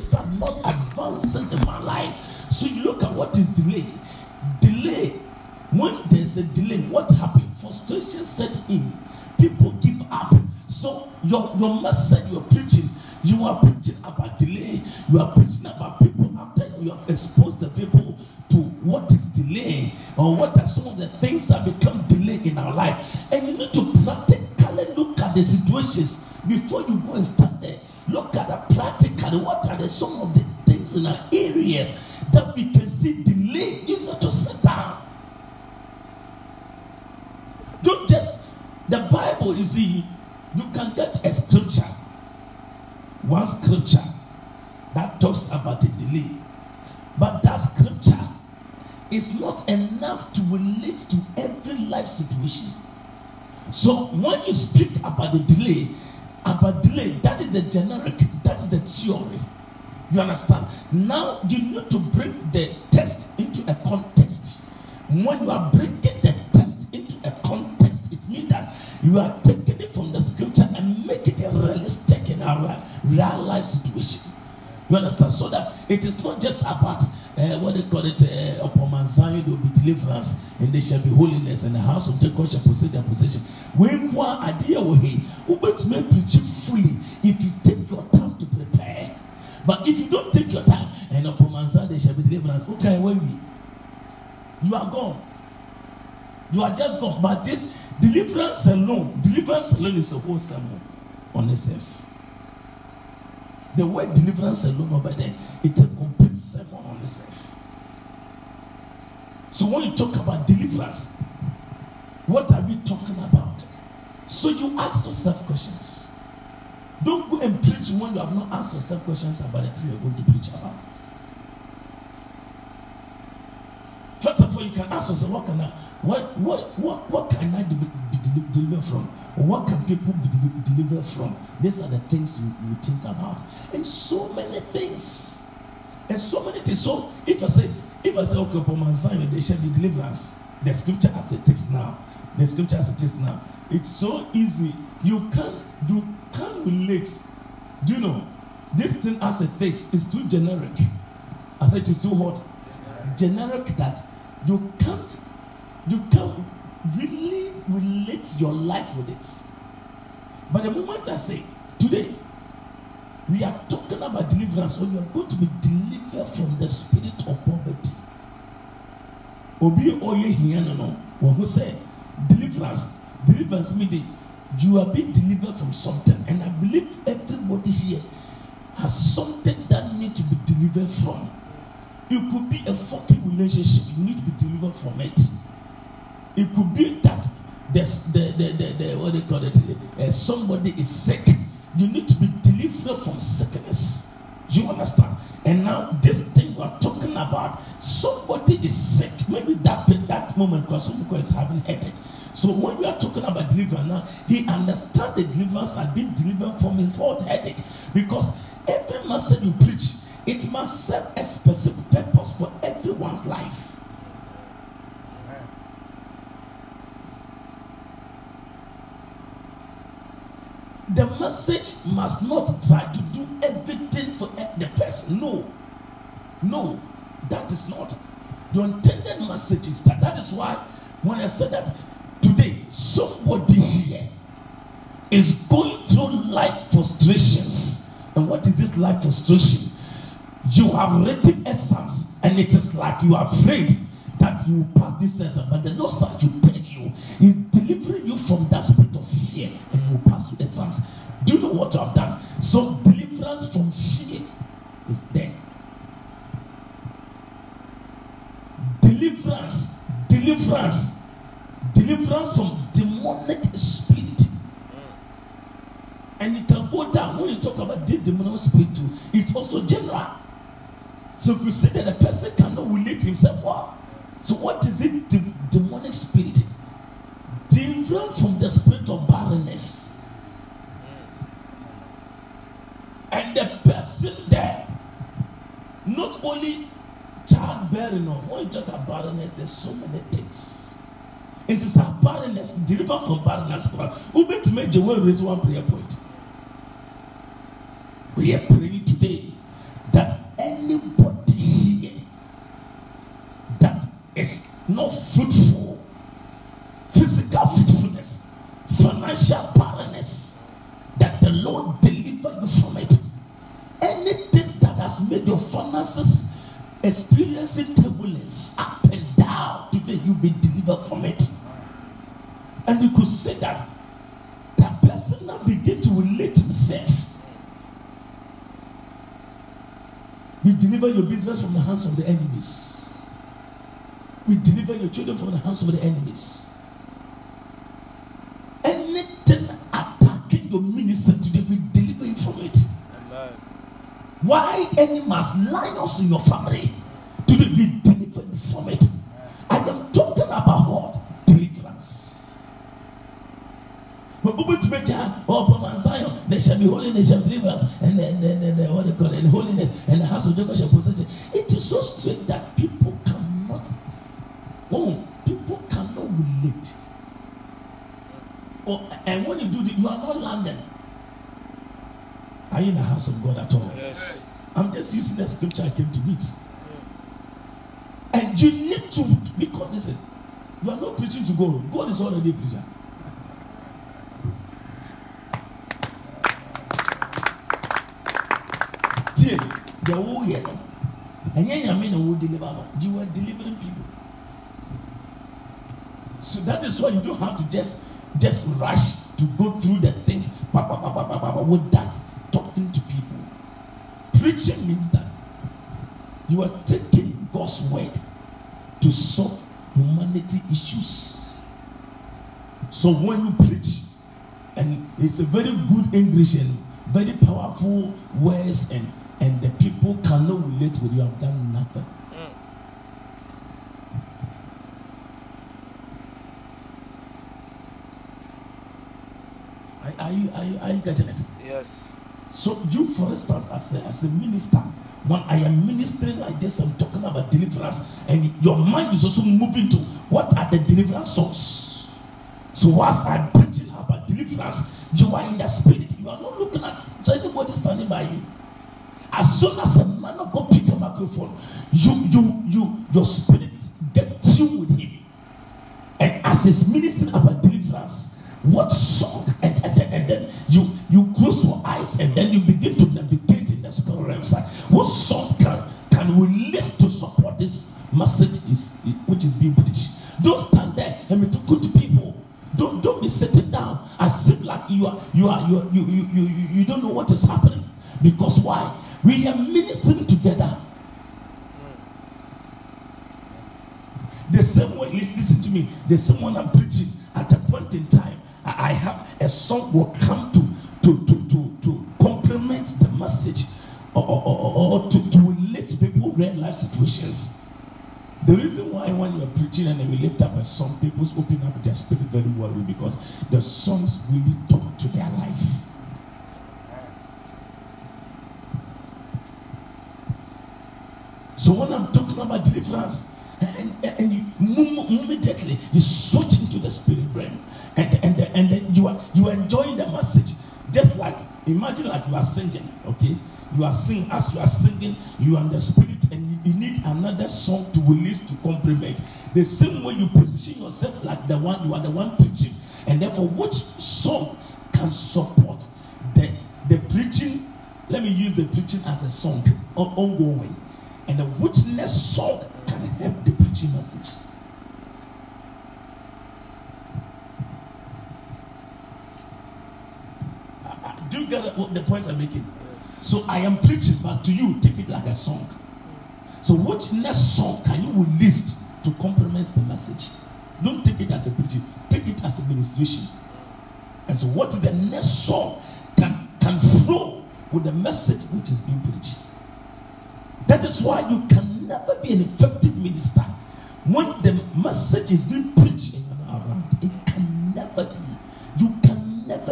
things are not advancing in my life. So you look at what is delay. Delay. When there's a delay, what happens? Frustration sets in. People give up. So your, your message you're preaching, you are preaching about delay. You are preaching about people after you have exposed the people to what is delay or what are some of the things that become delay in our life. And you need to practically look at the situations before you go and start there. Look at the practically what are the some of the things in our areas that we can see delay. You need to sit down. Don't just the Bible, you see, you can get a scripture, one scripture that talks about a delay. But that scripture is not enough to relate to every life situation. So when you speak about the delay, about delay, that is the generic, that is the theory. You understand? Now you need to bring the text into a context. When you are bringing the text into a context, it means that you are taking it from the scripture and make it a realistic in our real life situation. You understand? So that it is not just about uh, what they call it uh, upon Mount Zion there will be deliverance and there shall be holiness and the house of Jacob shall possess their possession. When one idea will he, may preach it fully if you take your time to prepare. But if you don't take your time and upon Mount Zion there shall be deliverance, okay, when we, you are gone. You are just gone. But this deliverance alone, deliverance alone is a whole sermon on itself. The word deliverance alone over there, it's a complete sermon on itself. So when you talk about deliverance, what are we talking about? So you ask yourself questions. Don't go and preach when you have not asked yourself questions about the thing you're going to preach about. First of all, you can ask yourself, what can I, what, what, what, what can I be, be delivered from? What can people be delivered from? These are the things you, you think about. And so many things. And so many things. So if I say, if I say, okay, upon Mount Zion, they shall be deliverance. The scripture has as it is now. The scripture has as it is now. It's so easy. You can't, you can't relate. Do you know? This thing as a taste? it is too generic. I said it is too hot. Generic that you can't, you can't really relate your life with it. But the moment I say, today, we are talking about deliverance, when you are going to be delivered from the spirit of poverty. Obi oh, oye here no no. When who say deliverance, deliverance meaning you are being delivered from something, and I believe everybody here has something that need to be delivered from. It could be a fucking relationship, you need to be delivered from it. It could be that the, the, the, the, the what they call it, uh, somebody is sick. You need to be delivered from sickness. You understand? And now this thing we're talking about, somebody is sick. Maybe that that moment because somebody is having headache. So when we are talking about deliverance now, he understands the deliverance has been delivered from his hot headache. Because every message you preach, it must serve a specific purpose for everyone's life. The message must not try to do everything for the person. No, no, that is not. The intended message is that. That is why when I said that today, somebody here is going through life frustrations. And what is this life frustration? You have written exams, and it is like you are afraid that you pass this exam, but the Lord said you you, He's delivering you from that spirit of fear, and you pass the exams. Do you know what have done? So deliverance from fear is there. Deliverance, deliverance, deliverance from demonic spirit. And you can go down when you talk about this demonic spirit too. It's also general. So if you say that a person cannot relate himself well. So what is it? De- demonic spirit. Deliverance from the spirit of barrenness. And the person there, not only childbearing, no, when you talk about barrenness, there's so many things. It is a barrenness, deliver from barrenness. Who bet to make Joel raise one prayer point? We are praying today that anybody here that is not fruitful, physical fruitfulness, financial barrenness, that the Lord deliver you from it. Anything that has made your finances experiencing turbulence up and down, today you'll be delivered from it. And you could say that that person now begin to relate himself We deliver your business from the hands of the enemies. We deliver your children from the hands of the enemies. Anything attacking your ministry today, we deliver you from it. Amen. Why line us in your family? Today, we deliver you from it. I am talking about what? But to make upon Mount Zion, there shall be holiness, shall believers, and then, then, then, what they call it, holiness, and the house of Jacob shall possess it. It is so strange that people cannot, oh, people cannot relate. And when you do this, you are not landing. Are you in the house of God at all? Yes. I'm just using the scripture I came to read. And you need to, because listen, you are not preaching to God. God is already a preacher. tie deɛ woyɛ no ɛnyɛ nyame na wo deliver no you are delivering people so that is why you don't have to just just rush to go through the things bah, bah, bah, bah, bah, bah, with that talking to people preaching means that you are taking God's word to solve humanity issues so when you preach and it's a very good English and very powerful words and and the people cannot relate with you, have done nothing. Mm. Are, you, are, you, are you getting it? Yes. So, you, for instance, as a, as a minister, when I am ministering like this, I'm talking about deliverance, and your mind is also moving to what are the deliverance songs. So, as I'm preaching about deliverance, you are in the spirit. You are not looking at anybody standing by you. As soon as a man of God pick a microphone, you, you, you, your spirit get tuned with him. And as he's ministering about deliverance, what song? And, and, you, you close your eyes and then you begin to navigate in the spirit realm. What songs can, can we list to support this message is which is being preached? Don't stand there and be talking to people. Don't don't be sitting down as if like you are you are you you you you, you, you don't know what is happening. Because why? We are ministering together. The same way, listen to me. The same one I'm preaching at a point in time, I have a song will come to to to to, to complement the message or, or, or, or to, to relate people real life situations. The reason why when you're preaching and we lift up a song, people open up their spirit very well because the songs really talk to their life. So when I'm talking about deliverance, and, and you immediately you switch into the spirit realm, and and and then you are you enjoying the message, just like imagine like you are singing, okay? You are singing as you are singing, you are in the spirit, and you need another song to release to complement. The same way you position yourself like the one you are the one preaching, and therefore which song can support the the preaching? Let me use the preaching as a song ongoing and the witness song can help the preaching message. Do you get what the point I'm making? So I am preaching, but to you, take it like a song. So which next song can you release to complement the message? Don't take it as a preaching, take it as a ministration. And so what is the next song can can flow with the message which is being preached? That is why you can never be an effective minister when the message is being preached around. It can never be. You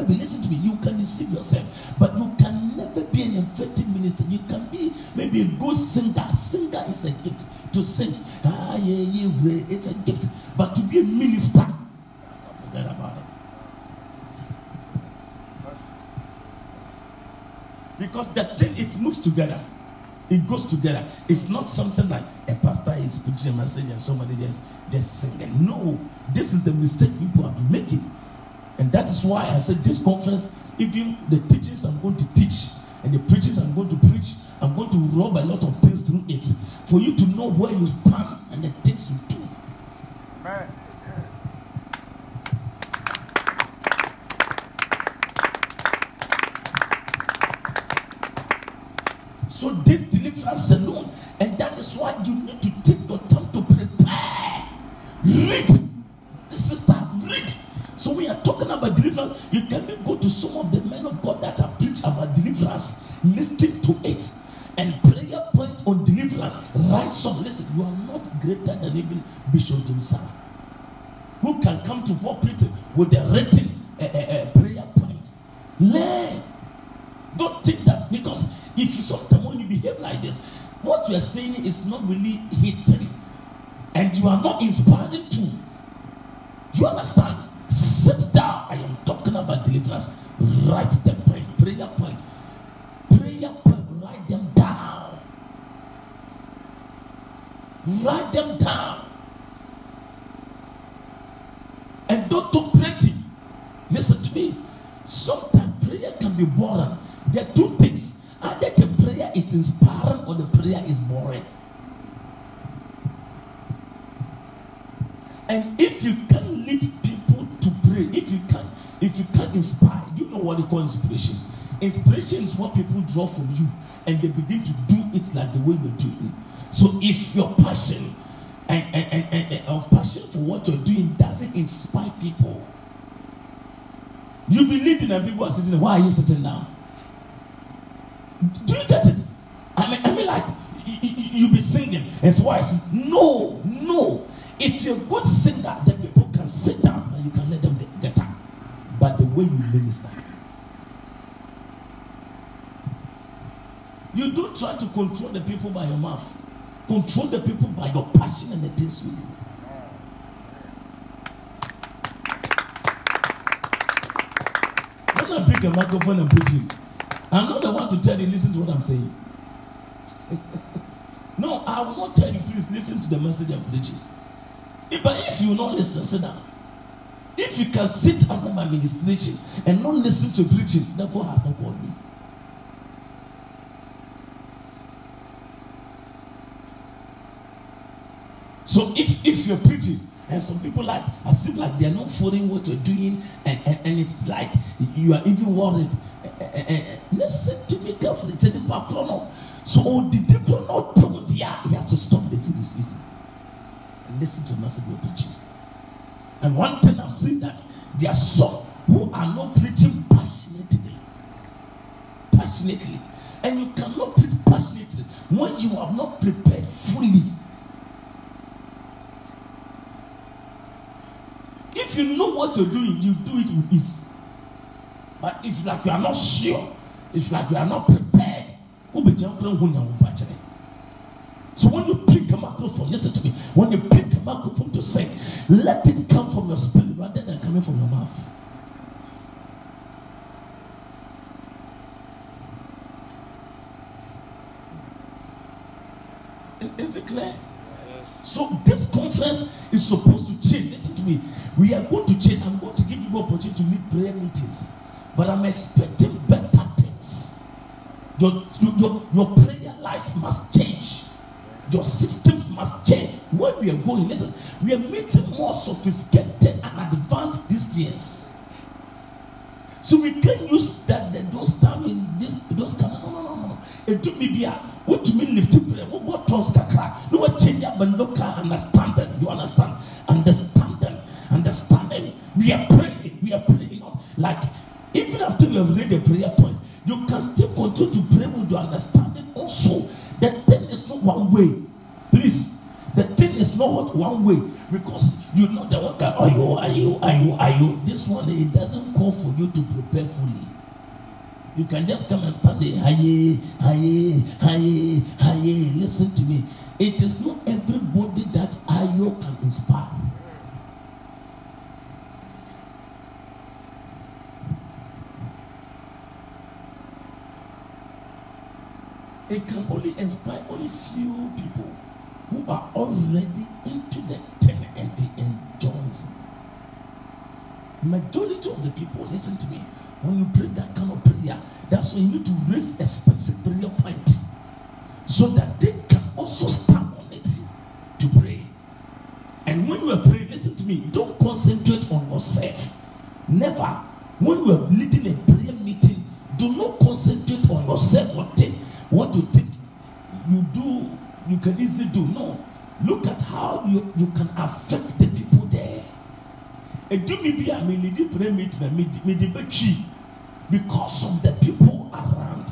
Listen to me. You can deceive yourself, but you can never be an effective minister. You can be maybe a good singer. Singer is a gift to sing. Ah, yeah, yeah, it's a gift. But to be a minister, forget about it. Because the thing it moves together. It goes together. It's not something like a pastor is preaching a message and somebody just just singing. No, this is the mistake people have been making, and that is why I said this conference, even the teachings I'm going to teach and the preachings I'm going to preach, I'm going to rub a lot of things through it for you to know where you stand and the things you do. Amen. So this deliverance alone, and that is why you need to take your time to prepare. Read. You can even go to some of the men of God that have preached about deliverance. Listen to it. And prayer point on deliverance. Write some. Listen, you are not greater than even Bishop himself. Who can come to pulpit with a written uh, uh, prayer point? Learn. Don't think that because if you sometimes when you behave like this, what you are saying is not really hitting, and you are not inspiring to. You understand? Sit down. I am talking about deliverance. Write the point, prayer point, prayer point. Write them down. Write them down. And don't talk plenty. Listen to me. Sometimes prayer can be boring. There are two things Either the prayer is inspiring or the prayer is boring. And if you can lead people to pray, if you can, if you can inspire, you know what they call inspiration. Inspiration is what people draw from you, and they begin to do it like the way you do it. So if your passion and, and, and, and, and passion for what you're doing doesn't inspire people, you be leading and people are sitting there. Why are you sitting down? Do you get it? I mean, I mean, like you'll be singing, and so I said, no, no. If you're a good singer, then people can sit down and you can let them. Way you minister, you don't try to control the people by your mouth. Control the people by your passion and the things you do. When I pick a microphone and preaching, I'm not the one to tell you, listen to what I'm saying. no, I will not tell you, please listen to the message I'm preaching. But if you not listen, sit down. If you can sit under my ministration and not listen to preaching, then God has not called me. So if if you're preaching and some people like as if like they're not following what you're doing and, and, and it's like you are even worried Eh, eh, eh, listen to me carefully. It's a nipa chrono. So the people not told yeah, he has to stop the food he's eating. And listen to the message we're preaching. And one thing I've seen that there are some who are not preaching passionately. Passionately. And you cannot preach passionately when you are not prepared fully. If you know what you're doing, you do it with ease. But if like you are not sure, if like you are not prepared, who be jumping are So when you pick a microphone, listen to me. When you pick a microphone to sing, let it come from your spirit rather than coming from your mouth. Is it clear? Yes. So this conference is supposed to change. Listen to me. We are going to change. I'm going to give you opportunity to lead prayer meetings. But I'm expecting better things. Your, your, your prayer lives must change. Your systems must change. Where we are going, listen, we are meeting more sophisticated and advanced Christians. So we can use that they don't stand in this those kind of no no no no. It took me there. What do you mean lift prayer? What what tongues kakra? No what change up but no can understand. You understand? Understand them. We are praying. We are praying like even after you have read the prayer point, you can still continue to pray with your understanding also. The thing is not one way. Please, the thing is not one way because you know the one that are you, are you, are you, are you. This one it doesn't call for you to prepare fully. You can just come and stand there. Haye, haye, haye, haye. Listen to me. It is not everybody that Ayo can inspire. It can only inspire only few people who are already into the thing and they enjoy it. Majority of the people, listen to me, when you pray that kind of prayer, that's when you need to raise a specific prayer point so that they can also stand on it to pray. And when you are praying, listen to me, don't concentrate on yourself. Never. When you are leading a prayer meeting, do not concentrate on yourself or think what you think you do, you can easily do. No. Look at how you, you can affect the people there. edumi bi a melidi prayer meeting because of the people around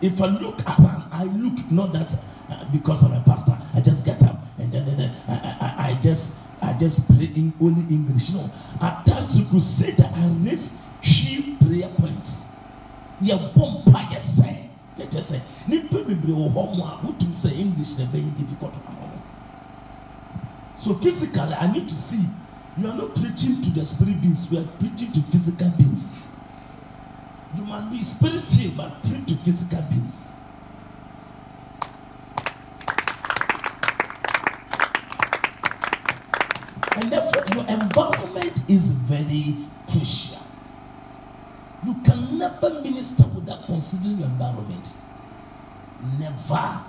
if i look around i look not that uh, because i'm a pastor i just get up and then, then, then I, I, I just i just pray in only english no at times you could say that i raise three prayer points yɛ bɔ mpa yɛ yɛ kyɛ sɛ nipa bebree wɔ hɔ mo a wotum sɛ english na ɛbɛyɛ difficult come on so physically i need to see you are not preaching to the spirit beings we are preaching to physical beings you must be spirit filled but preach to physical beings. And therefore, your environment is very crucial. You can never minister without considering your environment. Never.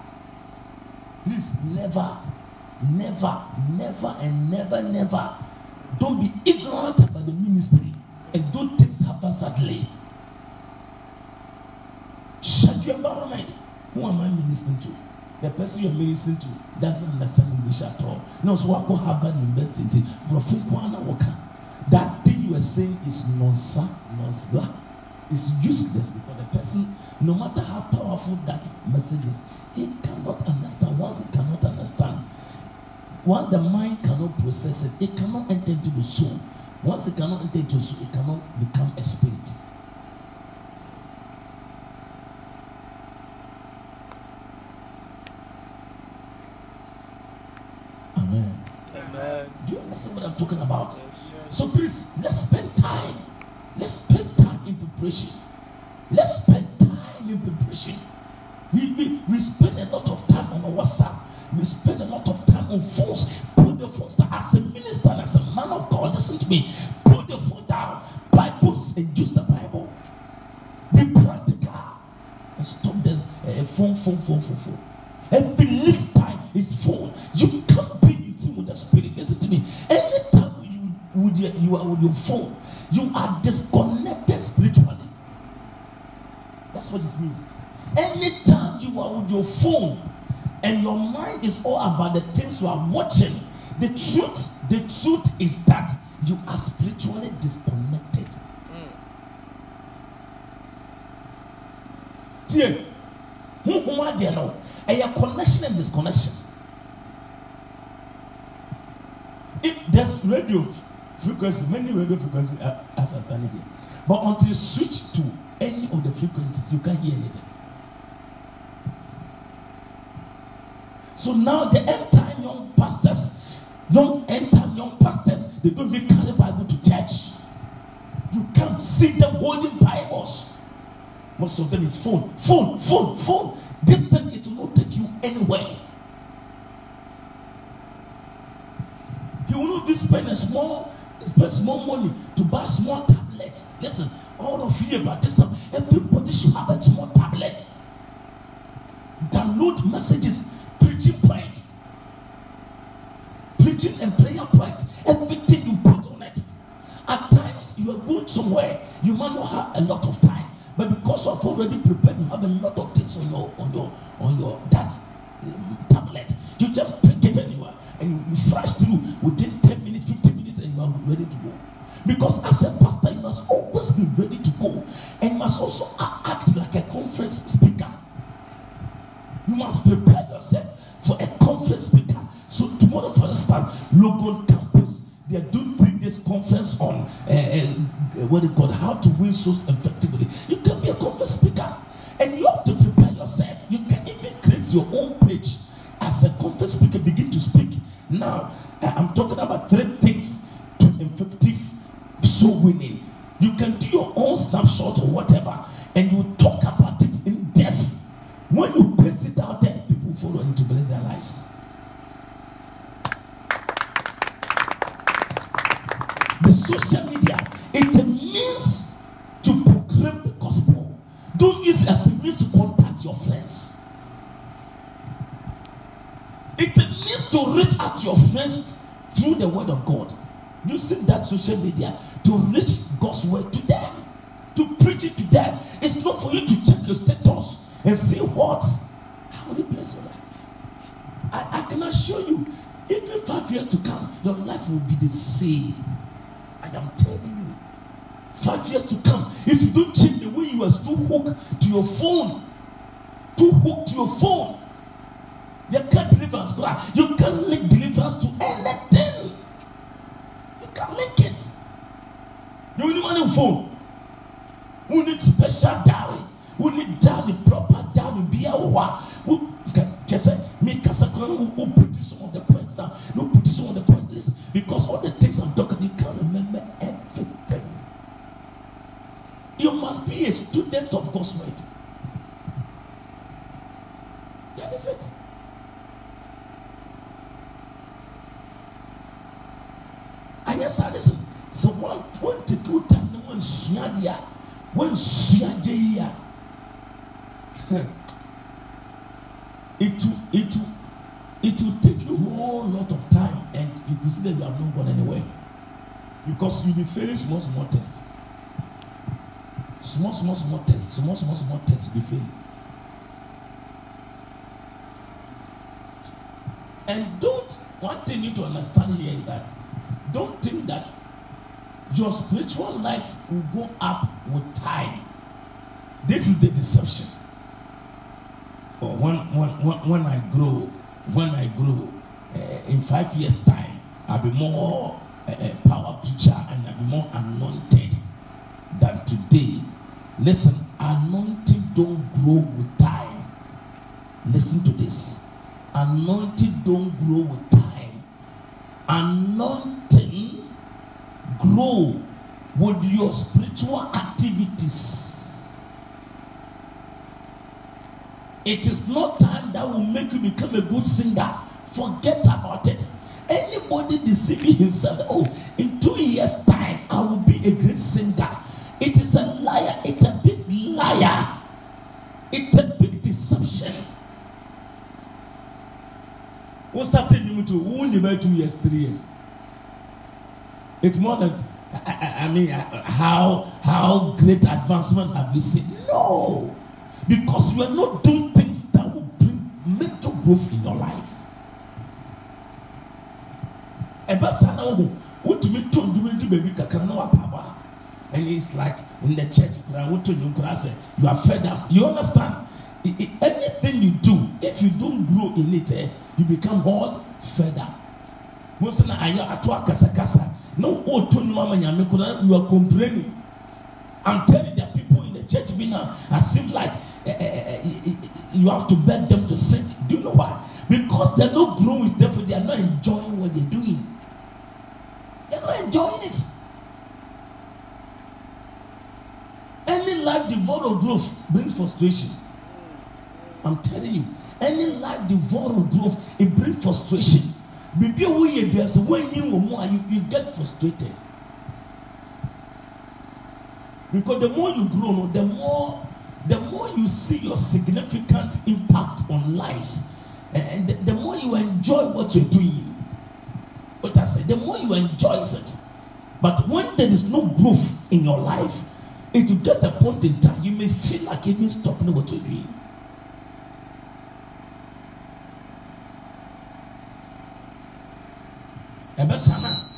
Please, never, never, never, and never, never don't be ignorant about the ministry and don't things happen sadly. Check your environment. Who am I ministering to? The person you're ministering to doesn't understand English at all. No, so I go Harvard University. That thing you are saying is nonsense, nonsense. It's useless because the person, no matter how powerful that message is, he cannot understand. Once he cannot understand, once the mind cannot process it, it cannot enter into the soul. Once it cannot enter into the soul, it cannot become a spirit. Amen. Amen. Do you understand what I'm talking about? Yes, so please. Let's spend preparation. Let's spend time in preparation. We, we, we spend a lot of time on WhatsApp we spend a lot of time on phones. And your mind is all about the things you are watching, the truth, the truth is that you are spiritually disconnected. Dear, who are there now? A connection and disconnection. It, there's radio frequency, many radio frequencies as I stand here. But until you switch to any of the frequencies, you can't hear anything. So now the time young pastors, young time young pastors, they don't even carry Bible to church. You can't see them holding Bibles. Most of them is phone, phone, phone, phone. This thing it will not take you anywhere. You will not spend a small, spend small money to buy small tablets. Listen, all of you about this time, everybody should have a small tablet. Download messages preaching point, preaching and prayer point, everything you put on it. At times you are going somewhere, you might not have a lot of time, but because have already prepared, you have a lot of things on your on your on your that um, tablet. You just pick it anywhere and you, you flash through within 10 minutes, 15 minutes, and you are ready to go. Because as a pastor, you must always be ready to go and you must also act like a conference speaker. You must prepare yourself for a conference speaker. So tomorrow, for instance, Logan Campus, they are doing three days conference on uh, uh, what they call how to win souls effectively. You can be a conference speaker, and you have to prepare yourself. You can even create your own page as a conference speaker. Begin to speak. Now, I'm talking about three things to effective soul winning. You can do your own snapshot or whatever, and you talk about it in depth. When you social media, it means to proclaim the gospel. Use it as a means to contact your friends. It means to reach out to your friends through the word of God. Using that social media to reach God's word to them, to preach it to them. It's not for you to check your status and see what. How it bless your life? I, I can assure you, even five years to come, your life will be the same. I am telling you. Five years to come, if you don't change the way you are still hooked to your phone, too hooked to your phone, you can't deliverance. You can't link deliverance to anything. You can't link it. You need money phone. We need special diary. We need diary, proper diary. Be wa. Just say, make us a who put this on the points down. No put this on the point. Because all the things I'm talking, you can't remember You must be a student of God's word. That is it. And yes, sir. Listen. So wɔn twenty two times when wɔn when deɛ a it will it will it will take you a whole lot of time and you go see that you have not gone anywhere because you will face once more tests. Small, small, small tests, small, small, small tests, you fail. And don't, one thing you need to understand here is that don't think that your spiritual life will go up with time. This is the deception. When, when, when, when I grow, when I grow, uh, in five years' time, I'll be more uh, power preacher and I'll be more anointed than today. Listen, anointing don't grow with time. Listen to this. Anointing don't grow with time. Anointing grow with your spiritual activities. It is not time that will make you become a good singer. Forget about it. Anybody deceiving himself, oh, in two years' time, I will be a great singer. It is a liar. It's a big liar. It's a big deception. Who started you to only about two years, three years? It's more than I, I, mean, how how great advancement have you seen? No, because you are not doing things that will bring major growth in your life. ɛbɛ saa na wɔn wotumi to ndumi di baabi kakra na wapaba and it's like in the church you are fed up. You understand? I, I, anything you do if you don't grow in it eh, you become what? Fed up. Kura you are complaining. I'm telling the people in the church now as if like uh, uh, you have to beg them to sing. Do you know why? Because they are not growing therefore they are not enjoying what they are doing. They're not enjoying it. Any life devoid of growth brings frustration. I'm telling you, any life devoid of growth, it brings frustration. Maybe when you when you you get frustrated. Because the more you grow, the more the more you see your significant impact on lives, and the, the more you enjoy what you're doing what I said, the more you enjoy it. But when there is no growth in your life, it will get a point in time you may feel like even stopping what you're doing.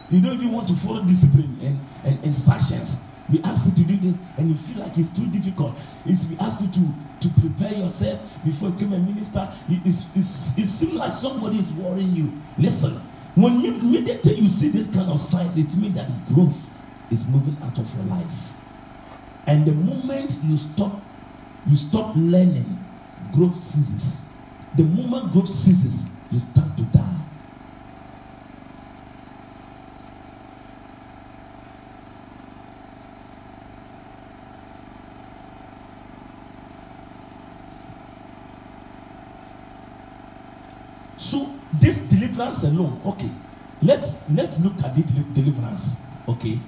You don't even want to follow discipline and, and instructions. We ask you to do this and you feel like it's too difficult. It's we ask you to, to prepare yourself before you become a minister. It, it's, it's, it seems like somebody is worrying you. Listen, when you immediately you see this kind of signs, it means that growth is moving out of your life. And the moment you stop, you stop learning, growth ceases. The moment growth ceases, you start to die. So this deliverance alone, okay. Let's let's look at the deliverance, okay,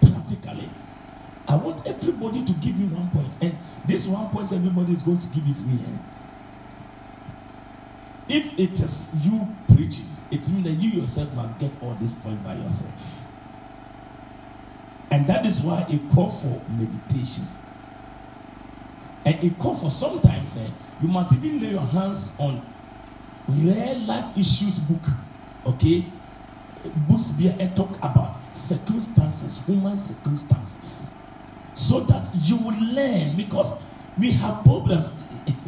practically. I want everybody to give me one point. and this one point everybody is going to give it to me. Eh? If it is you preaching, it means that you yourself must get all this point by yourself. And that is why it call for meditation. And it call for sometimes eh, you must even lay your hands on real life issues book. Okay? Books a talk about circumstances, human circumstances. So that you will learn because we have problems.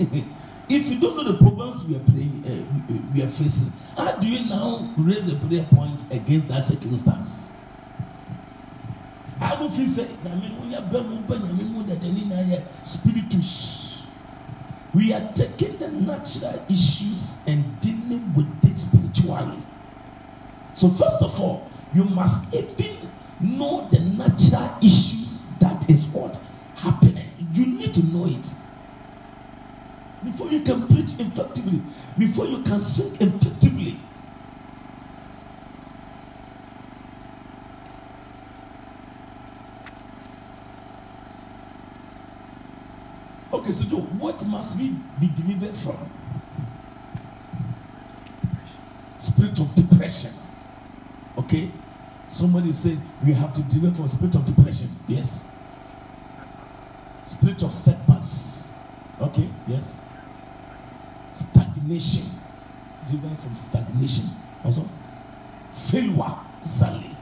if you don't know the problems we are praying, uh, we are facing, how do you now raise a prayer point against that circumstance? I don't feel say, spiritus. We are taking the natural issues and dealing with it spiritually. So, first of all, you must even know the natural issues that is what happening. You need to know it before you can preach effectively, before you can sing effectively. Okay, so Joe, what must we be delivered from? Spirit of depression. Okay? Somebody said we have to deliver from spirit of depression. Yes. Spirit of setbacks. Okay, yes. Stagnation. Driven from stagnation. Also failure sadly.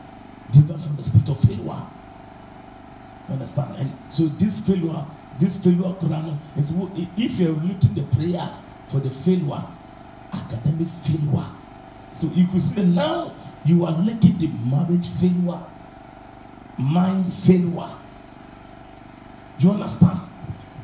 Driven from the spirit of failure. You understand? And so this failure this failure crown if you are looking the prayer for the failure academic failure. So you could see now you are linking the marriage failure mind failure you understand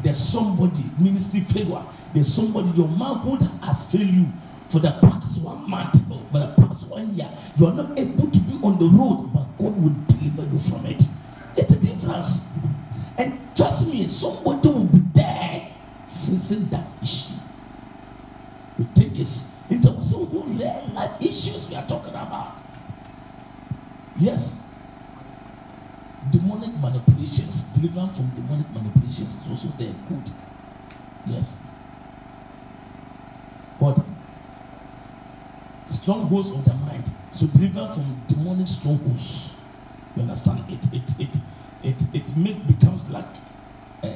there's somebody ministry failure there's somebody, your manhood has failed you for the past one month or for the past one year. You are not able to be on the road, but God will deliver you from it. It's a difference. And trust me, somebody will be there facing that issue. We take this into some real life issues we are talking about. Yes. Manipulations, deliverance from demonic manipulations is also there. Good. Yes. What? Strongholds of the mind. So deliver from demonic strongholds. You understand? It it it it it make, becomes like uh,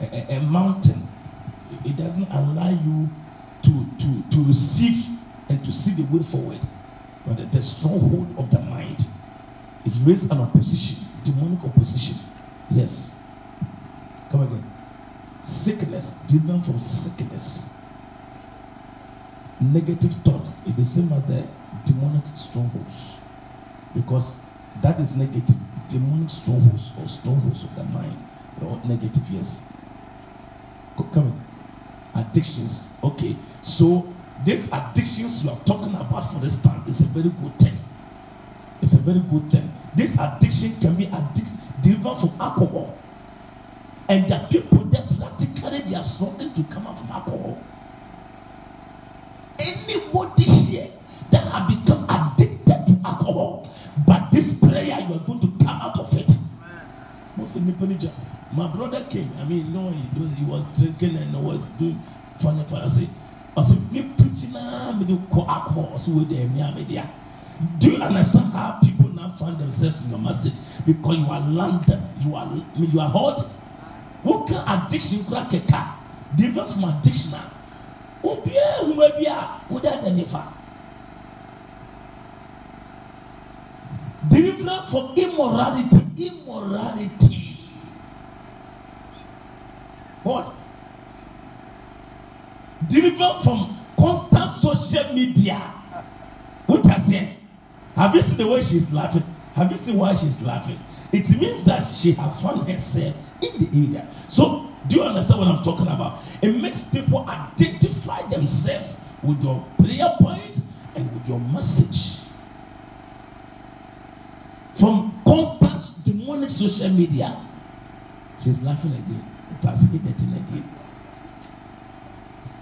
a, a, mountain. It doesn't allow you to to to receive and to see the way forward. But the, the stronghold of the mind. It raises an opposition, demonic opposition. Yes. Come again sickness, driven from sickness. Negative thoughts is the same as the demonic strongholds. Because that is negative. Demonic strongholds or strongholds of the mind. Or negative, yes. Come on. Addictions. Okay. So these addictions you are talking about for this time is a very good thing. It's a very good thing. This addiction can be addic- delivered from alcohol. And the people that practically they are struggling to come out from alcohol. Anybody here that have become addicted to alcohol, but this prayer you are going to come out of it. My brother came. I mean, know, he, he was drinking and was doing funny for us. Said, "Me preaching now, me do alcohol, so we there, me media." Do you understand how people now find themselves in your message because you are landed, you are you are hot, woka addiction kura keka? Deliver from addiction. A obiara ehuma bi a wode ada nifa. Deliver from immorality immorality. What? Deliver from constant social media. What I say have you seen the way she's laughing have you seen why she's laughing it means that she has found herself in the area. So, do you understand what I'm talking about? It makes people identify themselves with your prayer point and with your message. From constant demonic social media, she's laughing again. It has hit it again.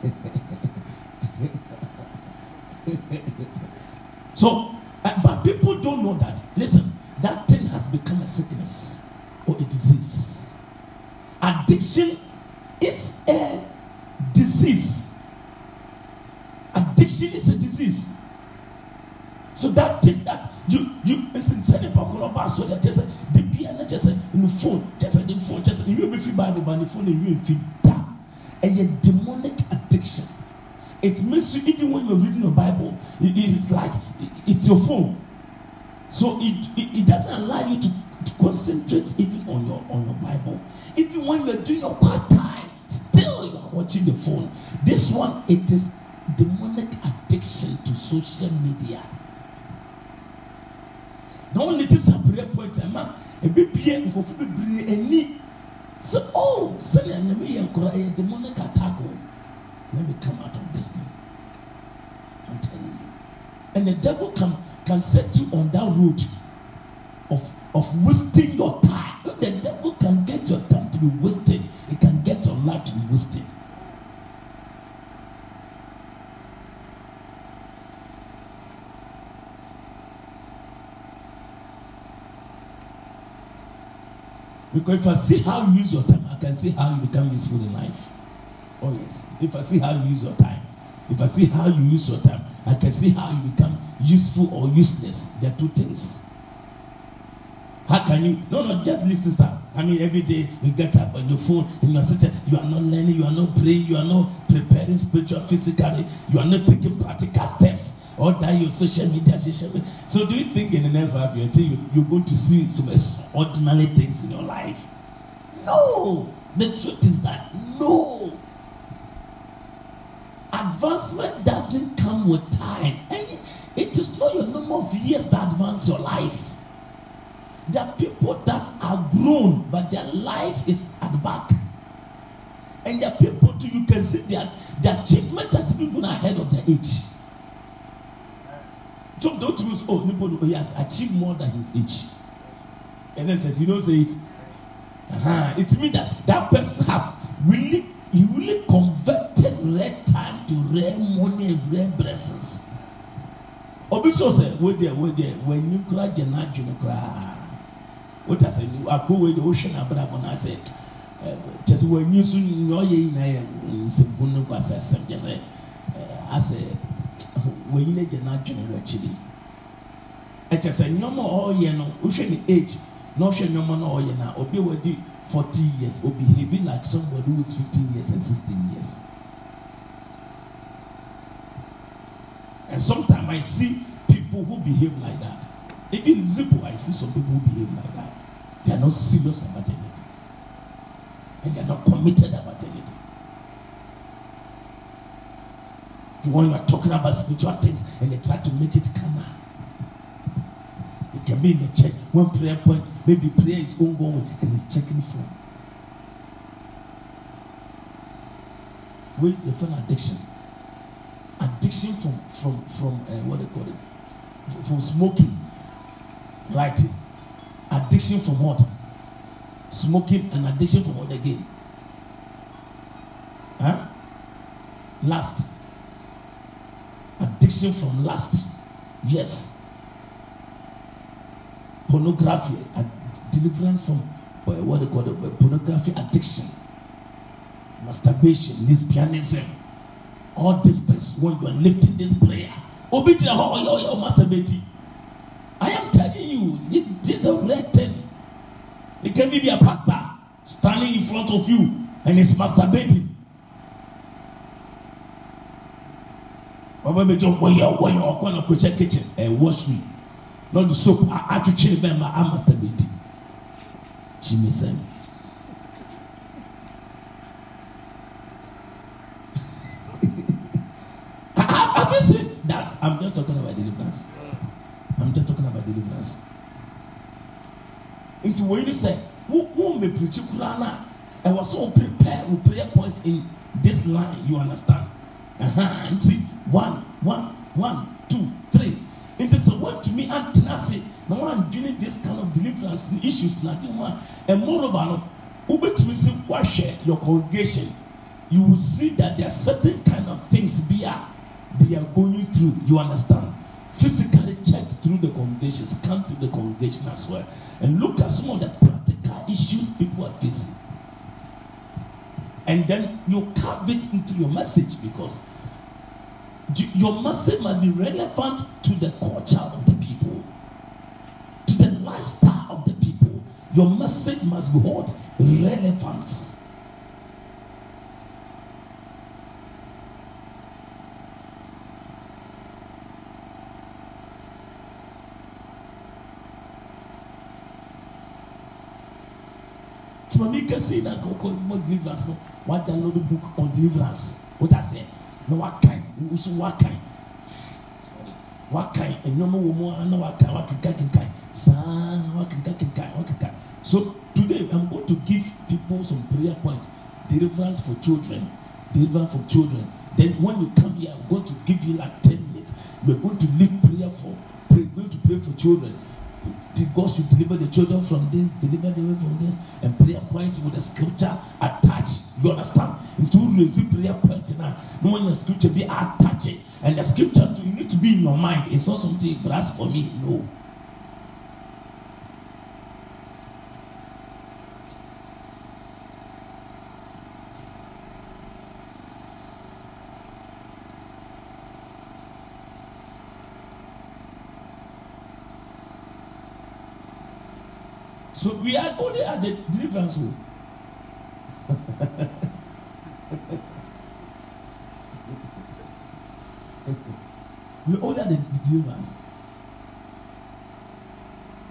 so, But people don't know that. Listen, that thing has become a sickness or a disease. Addiction is a disease. Addiction is a disease. So that thing that you you instead of calling back so that just the piano just in the phone just in the phone just you will be free Bible by the phone you will be that and your demonic addiction it makes you even when you're reading your bible it, it's like it, it's your phone. So it, it it doesn't allow you to, to concentrate even on your on your bible. Even when you're doing your part time still you are watching the phone. This one it is demonic addiction to social media. Na wɔn lete sa prayer point ɛma ebi bie nkɔfo bebree ani sɛ oh sɛdeɛ nyame yɛ nkora ɛyɛ demonic attack let me come out of this thing i'm telling you and the devil can can set you on that road of of wasting your time the devil can get your time to be wasted he can get your life to be wasted. Because if I see how you use your time, I can see how you become useful in life. Oh, yes. If I see how you use your time, if I see how you use your time, I can see how you become useful or useless. There are two things. How can you? No, no, just listen, sir. I mean, every day you get up on your phone and you are sitting, you are not learning, you are not praying, you are not preparing spiritual, physically, you are not taking practical steps or that your social media, social media. So, do you think in the next five years you, you're going to see some extraordinary things in your life? No. The truth is that no. Advancement doesn't come with time. And it is not your number of years that advance your life. There are people that are grown, but their life is at the back. And there are people too, you can see their, their achievement has even gone ahead of their age. Don't, don't use, oh, nobody, he has achieved more than his age. Isn't it? You don't say it. Uh-huh. It means that that person have really, he really converted time to rare money and rare blessings. Obi so sɛ wo deɛ wo deɛ w'ani kura gye n'adwene koraa. Wota sɛ ako wei de wohwɛ n'abrabɔ na sɛ kyɛ sɛ w'ani nso nea ɔyɛ yi na yɛ nsɛmbu no kɔ asɛ sɛm kyɛ sɛ asɛ w'ani no gye n'adwene wɔ akyiri ɛkyɛ sɛ nneɛma a ɔreyɛ no wohwɛ ne age na ɔhwɛ nneɛma no a na obi a wadi forty years obi behaving like somebody who is fifteen years and sixteen years and sometimes I see people who behave like that. Even Zipo I see some people who behave like that. They are not serious about anything. And they are not committed about anything. When you are talking about spiritual things and they try to make it come out. It can be in the church. One prayer point maybe prayer is ongoing and it's checking phone wey dey find addiction addiction from from from uh, what they call it? From, smoking right addiction from what? Smoking and addiction from what again? Huh? lust. Addiction from lust. Yes. Pornography and deliverance from uh, what they call it uh, pornography addiction. Masturbation lesbianism all these things when you are lifting this prayer obi gyina hɔ ɔyɛ ɔyɛ ɔmasturbate i am telling you this is a rare thing. It can be a pastor standing in front of you and he's masturbating ọba mi jọ wɔyɛ wɔyɛ ɔkɔ na kò kyɛ kitchen ɛ washroom ɔde soap atwitwi bɛn ma a masturbate jimmy sɛn. I'm just talking about deliverance. I'm just talking about deliverance. Nti wei ni sɛ wo wo mepirikyi kura na ɛwɔ so wo prepare wo prayer point in this line you understand. Nti one one one two three nti sɛ wɔntumi atena ase na wɔandwene this kind of deliverance issues na de mu a and moreover no wobɛtumi sɛ woahwɛ your congregation you will see that there are certain kind of things bi a. they are going through. You understand? Physically check through the congregation, scan through the congregation as well, and look at some of the practical issues people are facing. And then you carve it into your message because your message must be relevant to the culture of the people, to the lifestyle of the people. Your message must be what? Relevant. Maame kɛse na kɔkɔ mo deliverance no. Wa download book on deliverance. O ta sɛ na wa kan nso wa kan wa kan enyɔma wɔ mu na wa kan wa keka keka saa wa keka keka wa keka so today i'm going to give people some prayer point deliverance for children. Deliverance for children. Then when you come here i'm going to give you like ten minutes. We're going to leave prayer for pray going to pray for children God should deliver the children from this, deliver them from this, and prayer point with the scripture attached. You understand? To receive prayer point now, no one the scripture be attached, and the scripture you need to be in your mind. It's not something that's for me. No. So we are only at the home. we at the deliverance.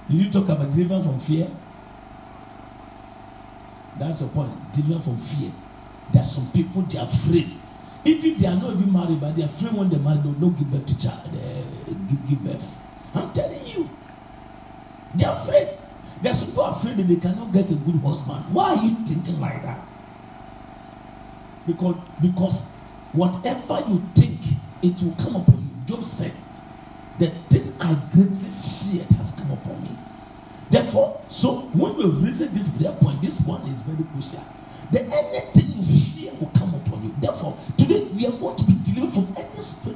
Did you talk about deliverance from fear? That's the point. Deliverance from fear. There are some people they are afraid. Even they are not even married, but they are afraid when they marry, they don't give birth to child, uh, give, give birth. I'm telling you, they are afraid. There's people afraid that they cannot get a good husband. Why are you thinking like that? Because because whatever you think, it will come upon you. Job said, The thing I greatly feared has come upon me. Therefore, so when we reason this prayer point, this one is very crucial. The anything you fear will come upon you. Therefore, today we are going to be delivered from any spirit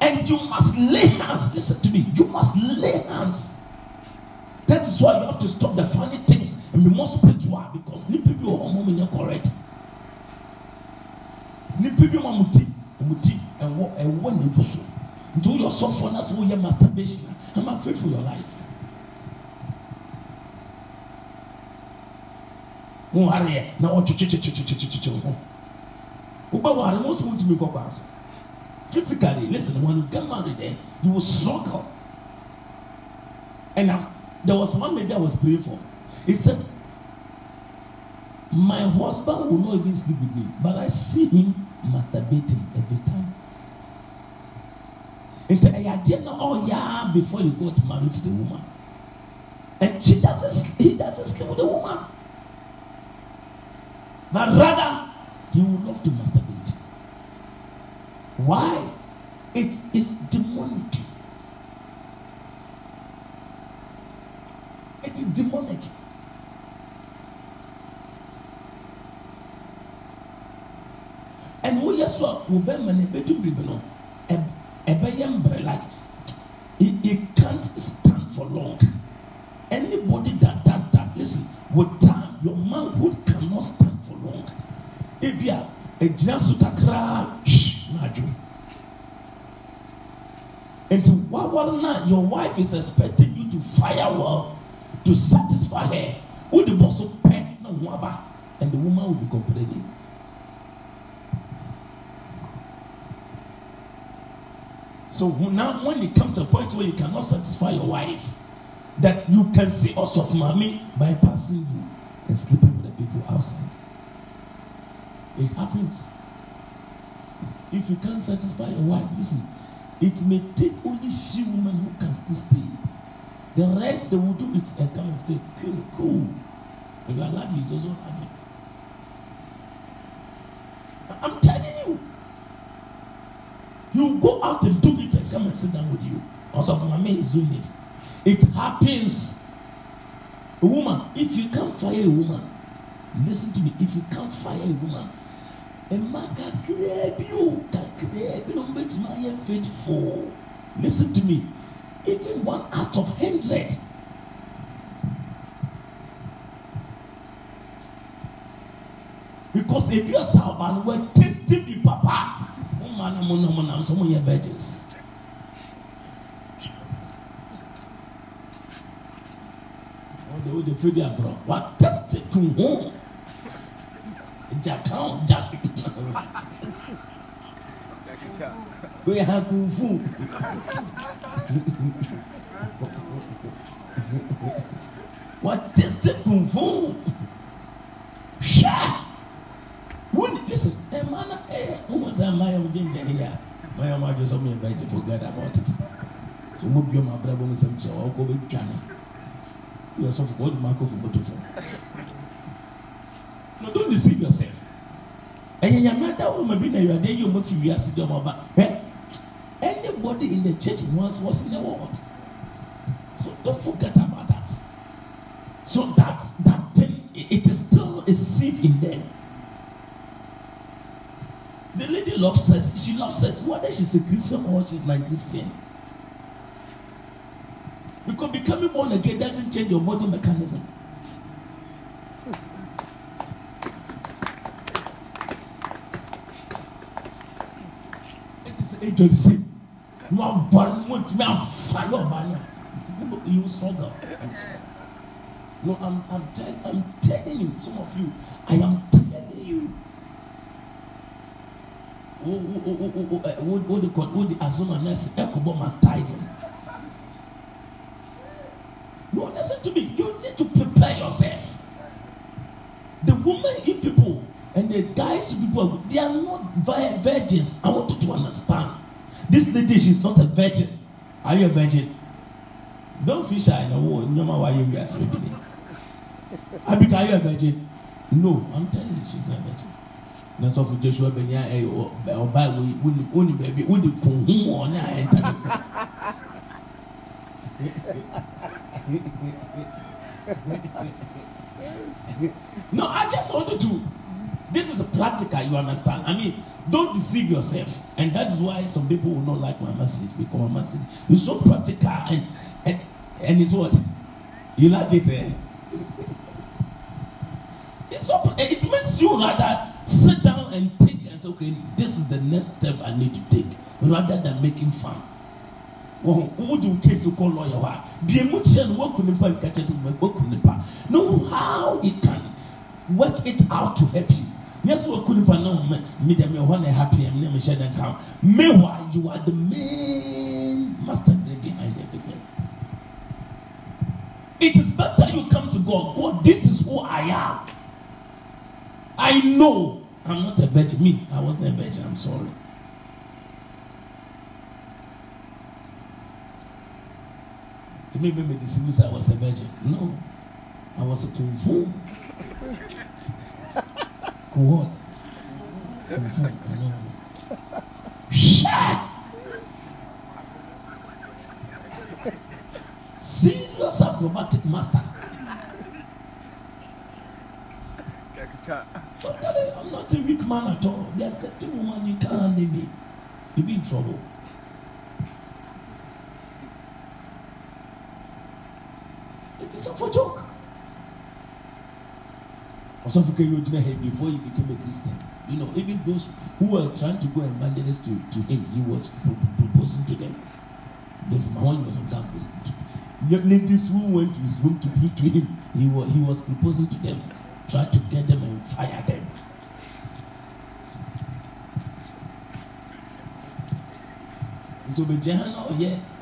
And you must lay hands. Listen to me. You must lay hands. That is why you have to stop the funny things and be more spiritual because new people are more in correct. New people are muti, and what and what new person. Do your softness, who your masturbation. I'm afraid for your life. Wọ́n wá rẹ̀ náà wọ́n twitwi twitwi twitwi twitwi wọ́n. Wọ́n bá wà rẹ̀ wọ́n sọ wọ́n ti mi kọ́ kọ́ àṣọ. Physically, listen, when you get married, there, you will struggle. And I, there was one lady I was praying for. He said, My husband will not even sleep with me, but I see him masturbating every time. And I didn't know, oh yeah, before you got married to the woman. And she doesn't, he doesn't sleep with the woman. But rather, he would love to masturbate. Why? It is demonic. It is demonic. And we so a wo bɛrima no ebedu biribi no ɛbɛyɛ mbrɛ like it, it can't stand for long. Anybody that does that, listen, with time your manhood cannot stand for long. Ebi a egyina so kakraa shh n'adwo. Nti wawari na your wife is expecting you to fire well to satisfy her. Wo de bɔ so pɛ na ho aba and the woman will be complaining. So now when you come to a point where you cannot satisfy your wife, that you can see us of mommy bypassing you and sleeping with the people outside. It happens. If you can't satisfy your wife, listen, it may take only few women who can still stay. The rest they will do it and come and stay. Cool, cool. If you are laughing, it's also laughing. I'm telling you. You go out and do it and come and sit down with you. Also, my man is doing it. It happens. A woman, if you can't fire a woman, listen to me. If you can't fire a woman, mma kakraa bi o kakraa bi na wɔn bɛtumi ayɛ faithful. Listen to me. Even one out of hundred. Because ebi ɔsa ɔba no wɔ tasty bi papa. Wɔn mmaa na mo na mo nam so mo yɛ virgins. ɔde ɔde fidi agorɔ. Wa tasty kun ho gya kan gya oye ha kun fu wa tasty kun fu hwɛ wọ́n listen sẹ́ ẹ̀ máa yẹ wọ́n dín ní ẹ̀yà máa yẹ wọ́n adjọ́ sọ́mu yẹn bẹ́ẹ̀ jẹ́ forget about it so mo bí ọmọ abúlé bọ́ mi sẹ́mu kyẹ́ ọkọ̀ bẹ́ẹ̀ twa ni yẹ sọ fún no don't deceive yourself ẹ̀yẹ nyàmé adáwọ̀ ọmọ bí na adé yìí ọmọ fi di ọmọ ọba ẹ̀ anybody in the church once was in the world so don't forget about that so that that thing it is still a seed in them. The lady loves sex. She loves sex. Whether she's a Christian or she's not Christian. Because becoming born again doesn't change your body mechanism. agency wọn bọrọ wọn tún bẹ àǹfà yóò bá yà. You struggle. No i'm i'm tell i'm telling you some of you i am telling you. Wo wo wo wo wo wo de kọ wo de azuma nurse ẹ kọ bọ baptizing no listen to me. You need to prepare yourself. The woman the guys in people they are not vir virgins i want you to understand this lady is not a virgin are you a virgin don fi shy na nyɔma wa ye wi ase bi ni abika are you a virgin no i'm telling you she is not a virgin na sɔfo joshua benya ɛyɛ ɔbaa wo woni woni baabi woni kun hu wɔn ne ayɛ nta no i just wanted to this is practical you understand i mean don't deceive yourself and that is why some people will not like my message because my message is so practical and and and it's what you like it eh it's so it makes you rather sit down and think and say, okay, this is the next step I need to take, rather than making fun. Well, who do case to call lawyer? Why? The emotion work with the catches work with the Know how it can work it out to help you. Yes, what could not know me them you want happy and never share them count. Meanwhile, you are the main master behind everything. It is better you come to God. God, this is who I am. I know I'm not a virgin. Me, I wasn't a virgin. I'm sorry. To me, maybe the sinus I was a virgin. No, I was a kung Shut. Serious acrobatic master. I'm not a weak man at all. There's certain woman you can't handle me. You'll be in trouble. It is not for joke. Also, for you before he became a Christian, you know, even those who were trying to go and evangelize to, to him, he was proposing to them. This man was on campus. Ladies who went to his room to preach to him, he was, he was proposing to them. Try to get them and fire them. Oh, to nti obegya ha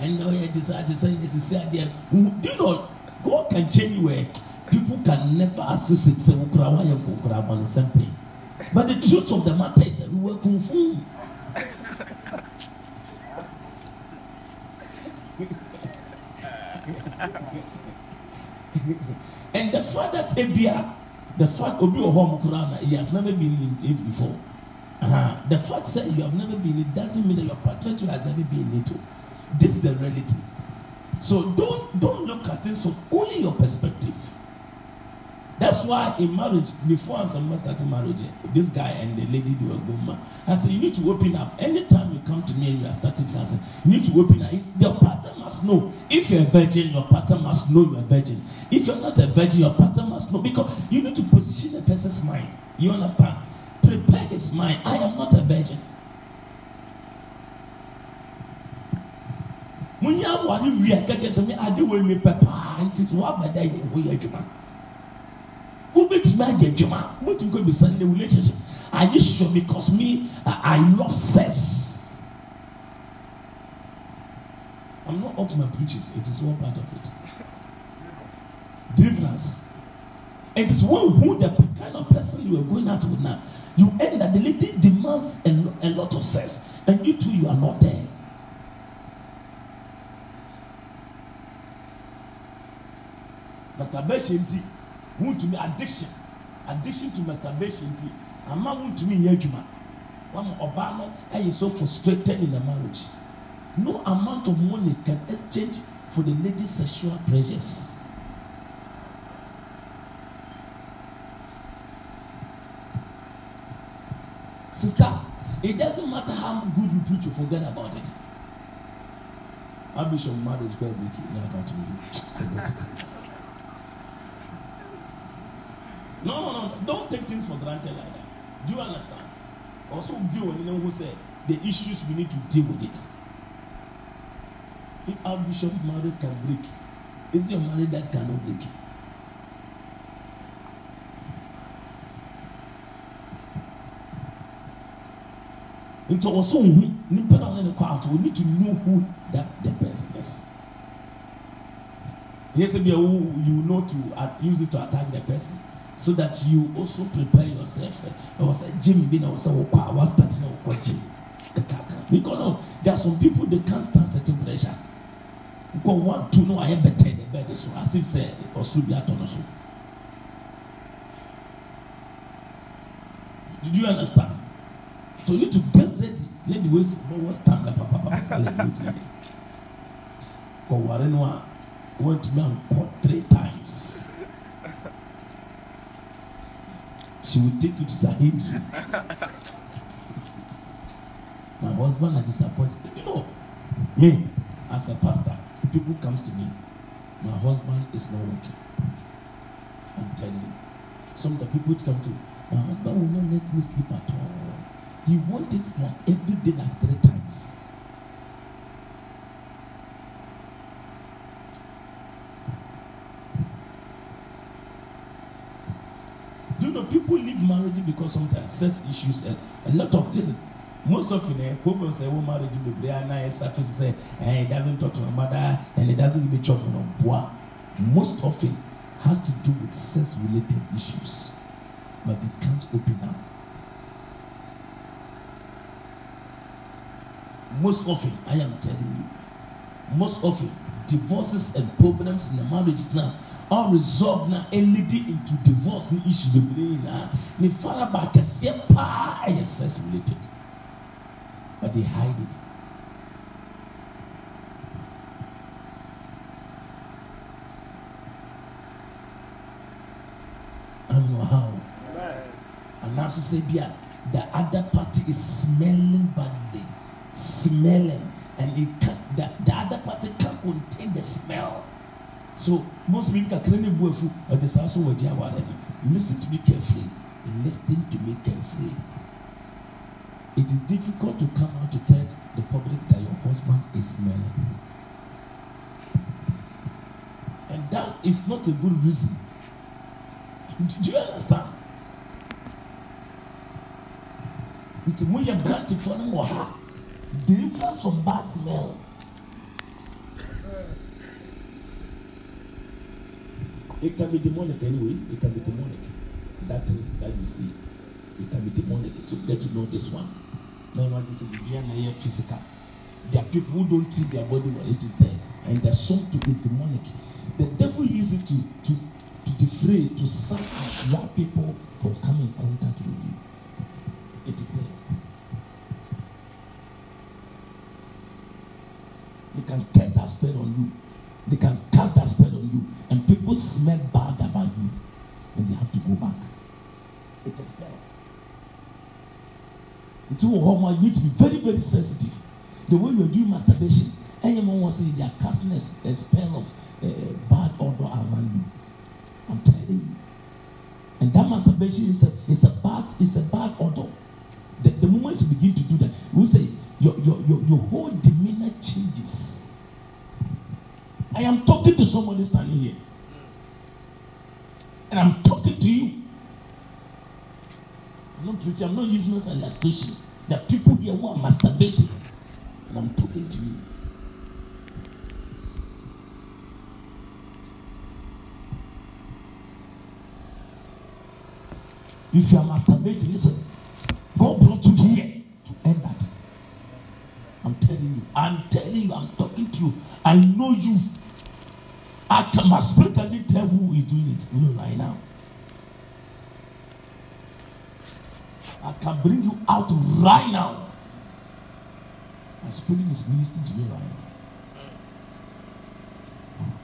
na ɔyɛ te sɛ ate sɛ esisi adeɛ do you know God can change where people can never associate sɛ wokura wayɛ nkokora abɔ ne sɛmpe but the truth of the matter is we were confused. and the fact that ebia the fact obi wɔ hɔ ɔmo na he has never been in it before. Uh-huh. The fact that you have never been it doesn't mean that your partner too has never been in it. This is the reality. So don't don't look at things from only your perspective. That's why in marriage, before someone started marriage, this guy and the lady they were going I said, you need to open up. Anytime you come to me and you are starting dancing, you need to open up. Your partner must know. If you're a virgin, your partner must know you're a virgin. If you're not a virgin, your partner must know. Because you need to position the person's mind. You understand? Prepare his mind. I am not a virgin. When you are one, we are catching something. I do with me, papa. And this what my day we are doing wobɛtumi agye adwuma wobɛtumi kɔ bisa ne relationship. Are you sure? Because me I, love sex. I'm not up my preaching. It is one part of it. Deliverance it is one who the kind of person you are going out with now. You end that the lady demands a, a lot of sex and you too you are not there. Masturbation ti wuntumi addiction. Addiction to masturbation ti ama wuntumi nyɛ adwuma. Wama ɔbaa no ayɛ so frustrated in the marriage. No amount of money can exchange for the lady's sexual pleasures. Sister, it doesn't matter how good you preach, you forget about it. Bishop marriage, God, we keep not about to No, no, no. Don't take things for granted like that. Do you understand? Also, you know who said the issues we need to deal with it. If our bishop marriage can break, is your marriage that cannot break? nti ɔso nhu nipa na ɔne ne ato we need to know who that the person is yes bi you know to uh, use it to attack the person so that you also prepare yourself sɛ ɛwɔ sɛ gym bi na ɔsɛ wɔkɔ a wastart na wɔkɔ gym. Because no there are some people they can't stand certain pressure. Nkɔ one two no ayɛ better the bed so as if sɛ ɔso bi atɔ no so did you understand? So you need to get ready. Let the waist no wɔ stand like papa papa sale good like kɔware no a wɔntumi ankɔ three times. She will take you to Sahid. My husband are disappointed. You know, me as a pastor, people comes to me. My husband is not working. I'm telling you. Some of the people come to me, my husband will not let me sleep at all. He wants it like every day, like three times. People leave marriage because sometimes sex issues and a lot of listen most often eh people say wo marriage bebree ana ẹ surface say eh it doesn't talk to my mother and it doesn't even chop on boa most often has to do with sex related issues but they can't open up. Most often i am telling you most often divorces and problems in the marriages now unresolved na leading into divorce ne issue bebree nyinaa ne faraba kɛseɛ paa ɛyɛ sex related. But they hide it. how. Anaso sɛ bi a the other party is smelling badly. Smelling. And it the, the other party contain the smell. So mi kakra ne bu efu ɔde saa so wɔ di awara ni listen to me carefully. Listen to me carefully. It is difficult to come out to tell the public that your husband is smelling. And that is not a good reason. Do you understand? Nti mo yɛ brantifoɔ no wɔ ha. Deliverance from bad smell. It can be demonic anyway. It can be demonic. That that you see, it can be demonic. So get to know this one. No one is a physical. There are people who don't treat their body when it is there, and the something is demonic. The devil uses it to to to defray, to suck out people from coming in contact with you. It is there. You can cast that spell on you they can cast that spell on you, and people smell bad about you, and they have to go back. It's a spell. Until you need to be very, very sensitive. The way you're doing masturbation, anyone wants say they are casting a, a spell of uh, bad odor around you. I'm telling you. And that masturbation is a, is a bad, is a bad odor. The, the moment you begin to do that, we will say your, your, your, your whole demeanor changes. I am talking to somebody standing here. And I'm talking to you. I'm not preaching, I'm not using this illustration. There are people here who are masturbating. And I'm talking to you. If you are masturbating, listen. God brought you here to end that. I'm telling you. I'm telling you. I'm talking to you. I know you. I can, my spirit can tell who is doing it. You know, right now. I can bring you out right now. My spirit is ministering to me right now.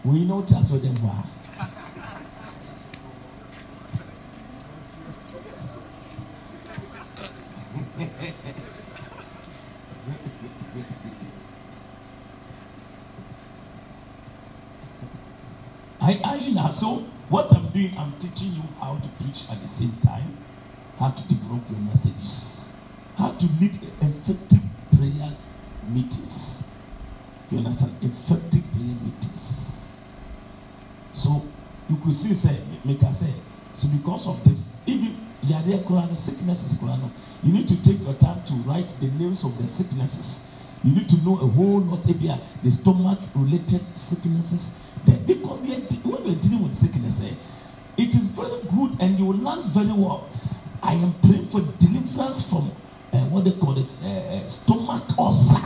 We know that's what them were. I, you now so what I'm doing, I'm teaching you how to preach at the same time, how to develop your messages, how to lead effective prayer meetings. You understand? Effective prayer meetings. So you could see, say, make us say, so because of this, even yareɛ koraa no sicknesses no you need to take your time to write the names of the sicknesses you need to know a whole lot ebi a the stomach related sicknesses. Then because we are when we are dealing with sickness eh it is very good and you will learn very well. I am praying for deliverance from uh, what they call it uh, stomach ulcer.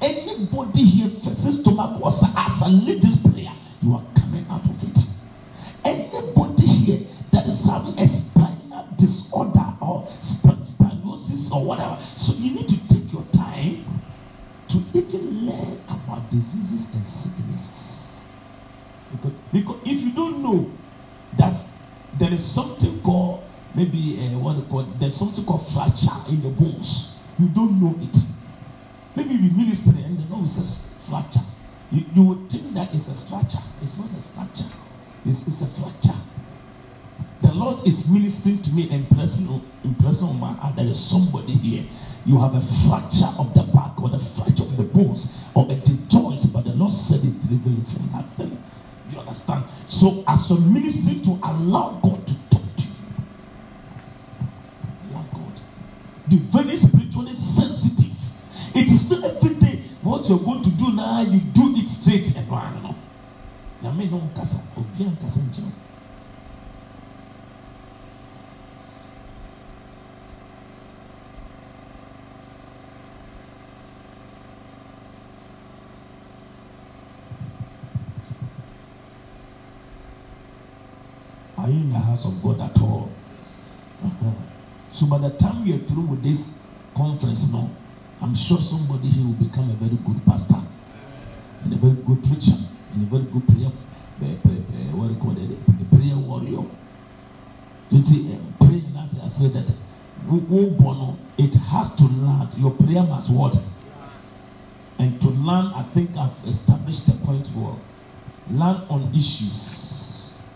Anybody here faces stomach ulcer as i lead this prayer you are coming out of it. Anybody here that is having a spinal disorder or stenosis or whatever. So you need to to even learn about diseases and sicknesses. Because, because if you don't know that there is something called maybe uh, what they call there's something called fracture in the bones, you don't know it. Maybe you be ministering and the Lord says fracture. You, you would think that it's a structure. It's not a structure. It's, it's a fracture the Lord is ministering to me and pressing, impressing on my heart. that There is somebody here. You have a fracture of the back or the fracture of the bones or a joint, but the Lord said it delivering from that. You understand? So, as a ministry to allow God to talk to you, allow God. Be very spiritually sensitive. It is not every day what you're going to do now, you do it straight and. Now, me no kasa, obi an kasa nkyɛn. Are you in the house of God at all? So by the time you're through with this conference now, I'm sure somebody here will become a very good pastor and a very good preacher and a very good prayer, what do you call it, a prayer warrior. You see, uh, praying as I said that, it has to land. Your prayer must what? And to learn, I think I've established the point well. Learn on issues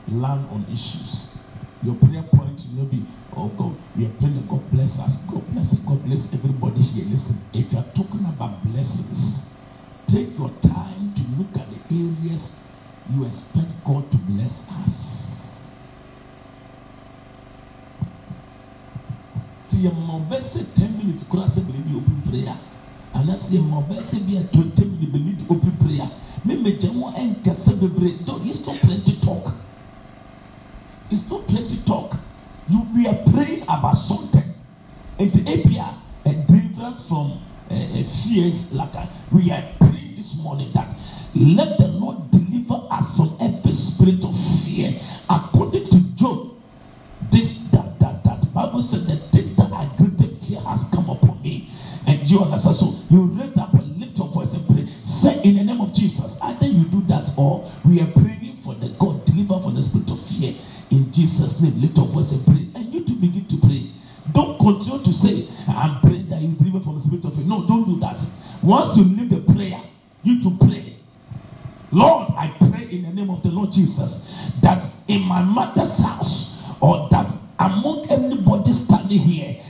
learn on issues. Your prayer point may be, oh God, we are praying God bless us. God bless. God bless everybody here. Listen, if you are talking about blessings, take your time to look at the areas you expect God to bless us. Ti yɛ ma ɔbɛ sɛ ten minutes kura sɛ bɛrɛ bi open prayer anase yɛ ma ɔbɛ sɛ bi yɛ twenty minutes bɛrɛ bi open prayer mímɛ jɛ wɔn ɛnkɛsɛ bebree don't you stop plenty talk. It's not plenty talk. You we are praying about something. And the API, a deliverance from uh, fears, like uh, we are praying this morning that let the Lord deliver us from every spirit of fear. According to Job, this that that that Bible said that this that I greater fear has come upon me. And you understand? So you raise up and lift your voice and pray. Say in the name of Jesus. Either you Jesus' name, lift up voice and pray. And you to begin to pray. Don't continue to say, I'm praying that you deliver from the spirit of fear. No, don't do that. Once you leave the prayer, you to pray. Lord, I pray in the name of the Lord Jesus that in my mother's house or that among anybody standing here,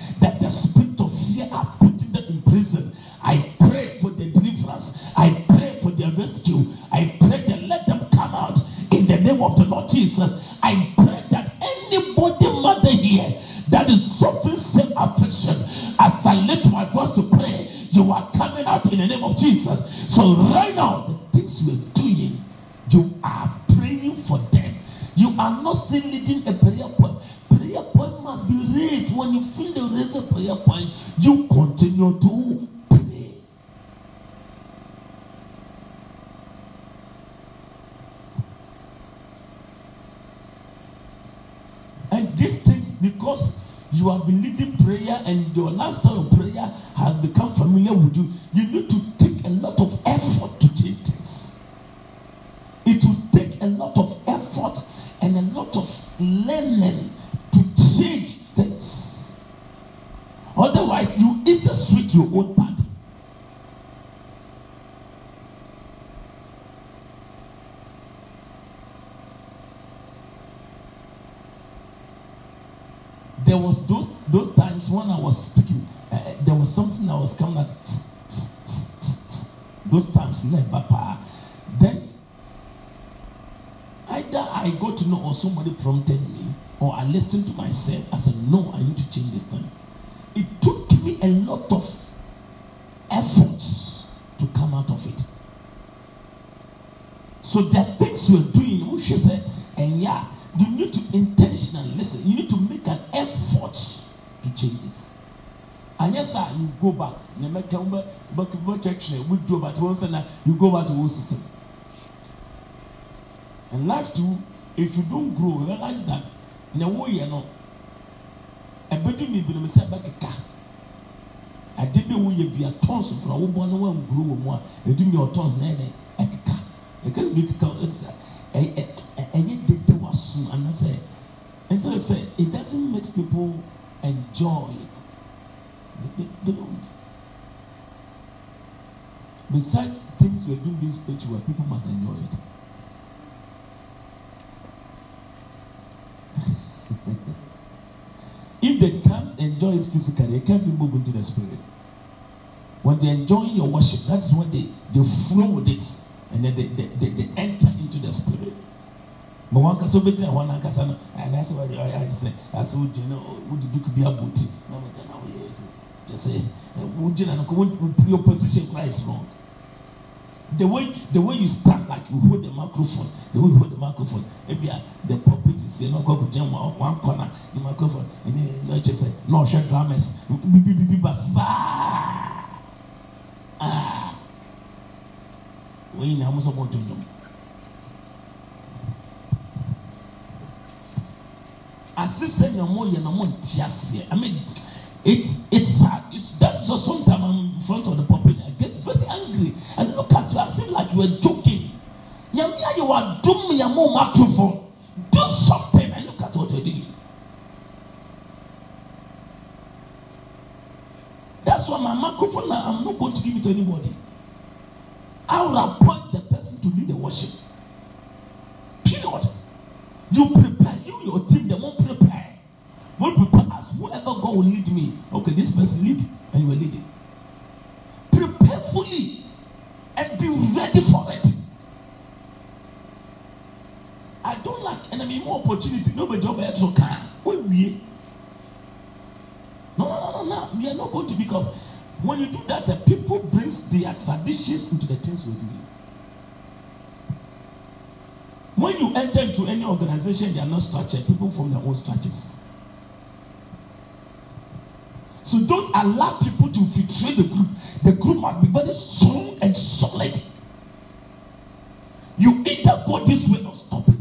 there was those those times when I was speaking, uh, there was something I was coming at. Those times, then either I got to know or somebody prompted me, or I listened to myself. I said, "No, I need to change this thing." It took me a lot of efforts to come out of it. So there are things we're doing, say, and yeah you need to intentionally listen. You need to make an effort to change it. And yes, sir, you go back. You make a back actually we do but once and you go back to one system. And life too, if you don't grow, realize that in a way you know. A baby may be say back a car. I did the way you be a tons of a woman who grew more. You do your tons, nay, a car. You can't be a ɛyɛ dede waso anasɛ instead of say it doesn't make people enjoy it. They, they don't. Beside things we are doing this page where people must enjoy it. If they can't enjoy it physically they can't be moved into the spirit. When they enjoy your worship that's when they they flow with it and then they, they, they, enter into the spirit. But one kasa obegyina hɔ n'ankasa no anaasɛ wɔde ɔyɛ ayɛ sɛ asɛ wogyina no wode duku bi abɔ ti na wɔde na wɔyɛ ti kyɛ sɛ wogyina no ko your position kora is wrong. The way the way you stand like you hold the microphone the way you hold the microphone ebi a the pulpit is n'ɔkɔ kò gyina mu one corner the microphone ɛni ɛkyɛ sɛ n'ɔhwɛ drummers bibibibi ba saa wɔn nyinaa mo sɔ mo dundun. as if say nyɔmo yɛ na mo nti aseɛ i mean it's it's sad. It's that's so sometimes i'm in front of the pulpit i get very angry. And look at you as if like you were joking. Nyame ayɛ wa dum nyamo microphone do traditions into the things we do. When you enter into any organization, they are not structured. People from their own structures. So don't allow people to betray the group. The group must be very strong and solid. You either go this way or stop it.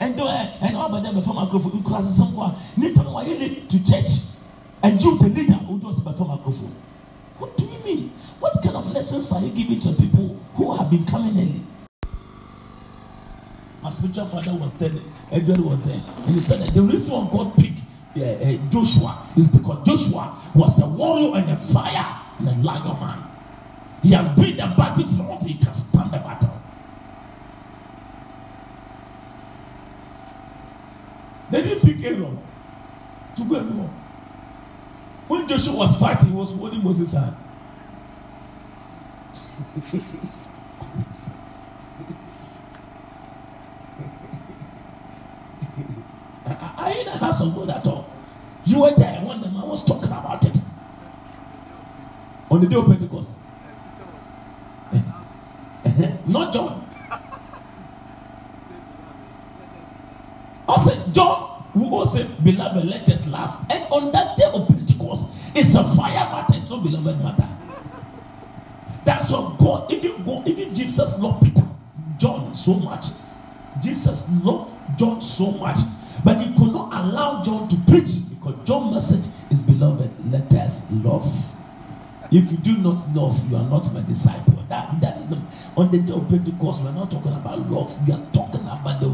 And though eh, and all about them before microphone, you somewhere. Nipa no why lead to church, and you the leader who does before microphone. What do you? What kind of lessons are you giving to people who have been coming early? my spiritual father was telling, Edward was there, and he said that the reason why God picked uh, uh, Joshua is because Joshua was a warrior and a fire and a lion man. He has been the battlefront, he can stand the battle. They didn't pick Aaron to go anymore. When Joshua was fighting, he was holding Moses' hand. You in the house of God at all? You were there when the man was talking about it. On the day of Pentecost. Not John. I said, John who also say, Beloved, let us laugh. And on that day of Pentecost, it's a fire matter, it's not beloved matter. That's what God, even God, even Jesus loved Peter, John so much. Jesus loved John so much, but he could not allow John to preach because John's message is beloved, let us love. If you do not love, you are not my disciple. That, that is the on the day of Pentecost, we're not talking about love, we are talking about the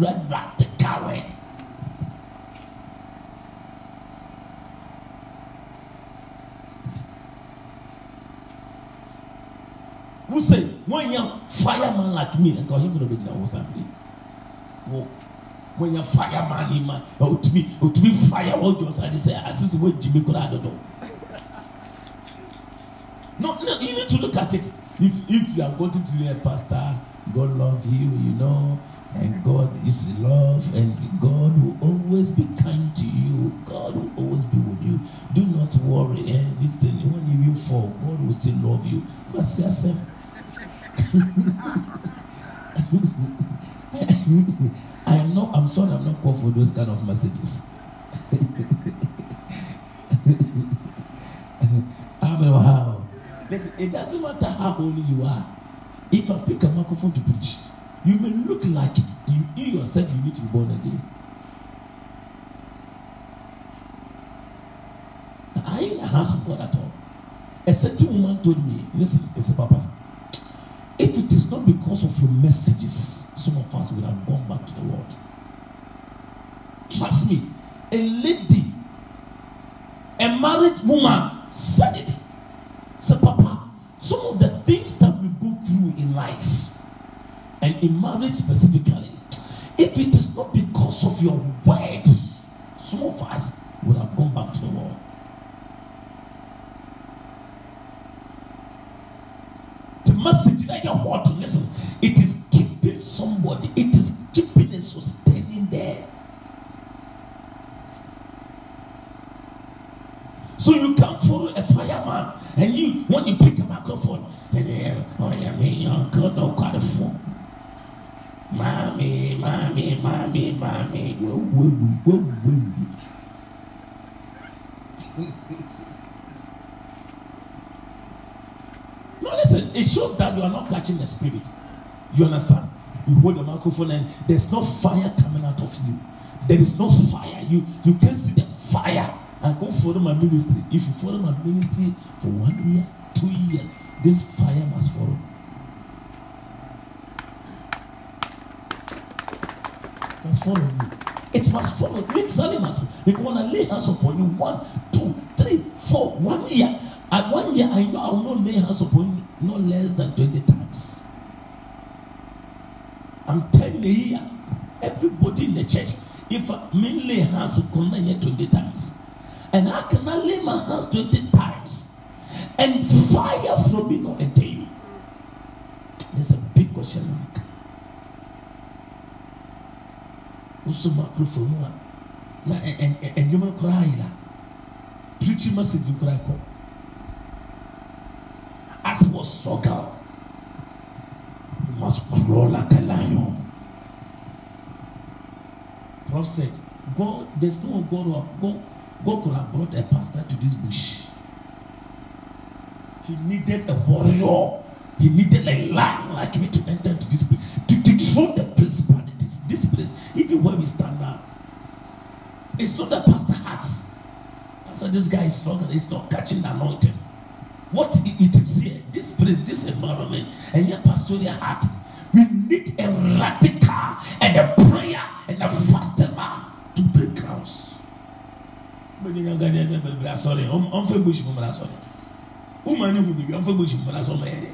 radical way. Who say when you're fireman like me fún ɔbɛgyina wɔ sanfiri wɔ when you're fireman ni ma otumi otumi fire wɔ jɔ sa de sɛ asisi wɔ jimi kora adodo no no you need to look at it. If if you are going to be a pastor God love you you know and God is love and God will always be kind to you God will always be with you. Do not worry eh this thing when you fall God will still love you. That's the I am not, I'm sorry, I'm not called for those kind of messages. I mean, how? Listen, it doesn't matter how holy you are. If I pick a microphone to preach, you may look like you, you yourself, you need to be born again. Are you in the house of God at all? A certain woman told me, listen, listen, Papa. If it is not because of your messages, some of us would have gone back to the world. Trust me, a lady, a married woman said it. Said, Papa, some of the things that we go through in life, and in marriage specifically, if it is not because of your word, some of us would have gone back to the world. Message that you listen, it is keeping somebody, it is keeping and sustaining there. So you can follow a fireman, and you when you pick a microphone, and you oh yeah, me uncle no got a phone. Mommy, mommy, mommy, mommy. No, listen, it shows that you are not catching the spirit. You understand? You hold the microphone and there's no fire coming out of you. There is no fire. You you can see the fire. And go follow my ministry. If you follow my ministry for one year, two years, this fire must follow. Must follow you. It must follow. It must. Because when I lay hands upon you, one, two, three, four, one year. And one year I know I will not lay hands upon you no less than 20 times. I'm telling you here, everybody in the church, if I may lay hands upon you 20 times, and I lay my hands 20 times and fire from me not enter you? There's a big question mark. Microphone mu a na ɛnyɛma koraa yi la preaching message koraa kɔ as was struggle, you must grow like a lion. Prof said, God, there's no God who God, God could have brought a pastor to this bush. He needed a warrior. He needed a lion like me to enter into this place, to dethrone the principalities. This place, even where we stand now, it's not the pastor hearts. Pastor, this guy is struggling, he's not catching the anointing what it is here, this place, this environment, and your pastoral heart. We need a radical and a prayer and a faster man to break grounds. Many young guys are very sorry. I'm I'm very busy for sorry. Woman who be I'm very busy for sorry.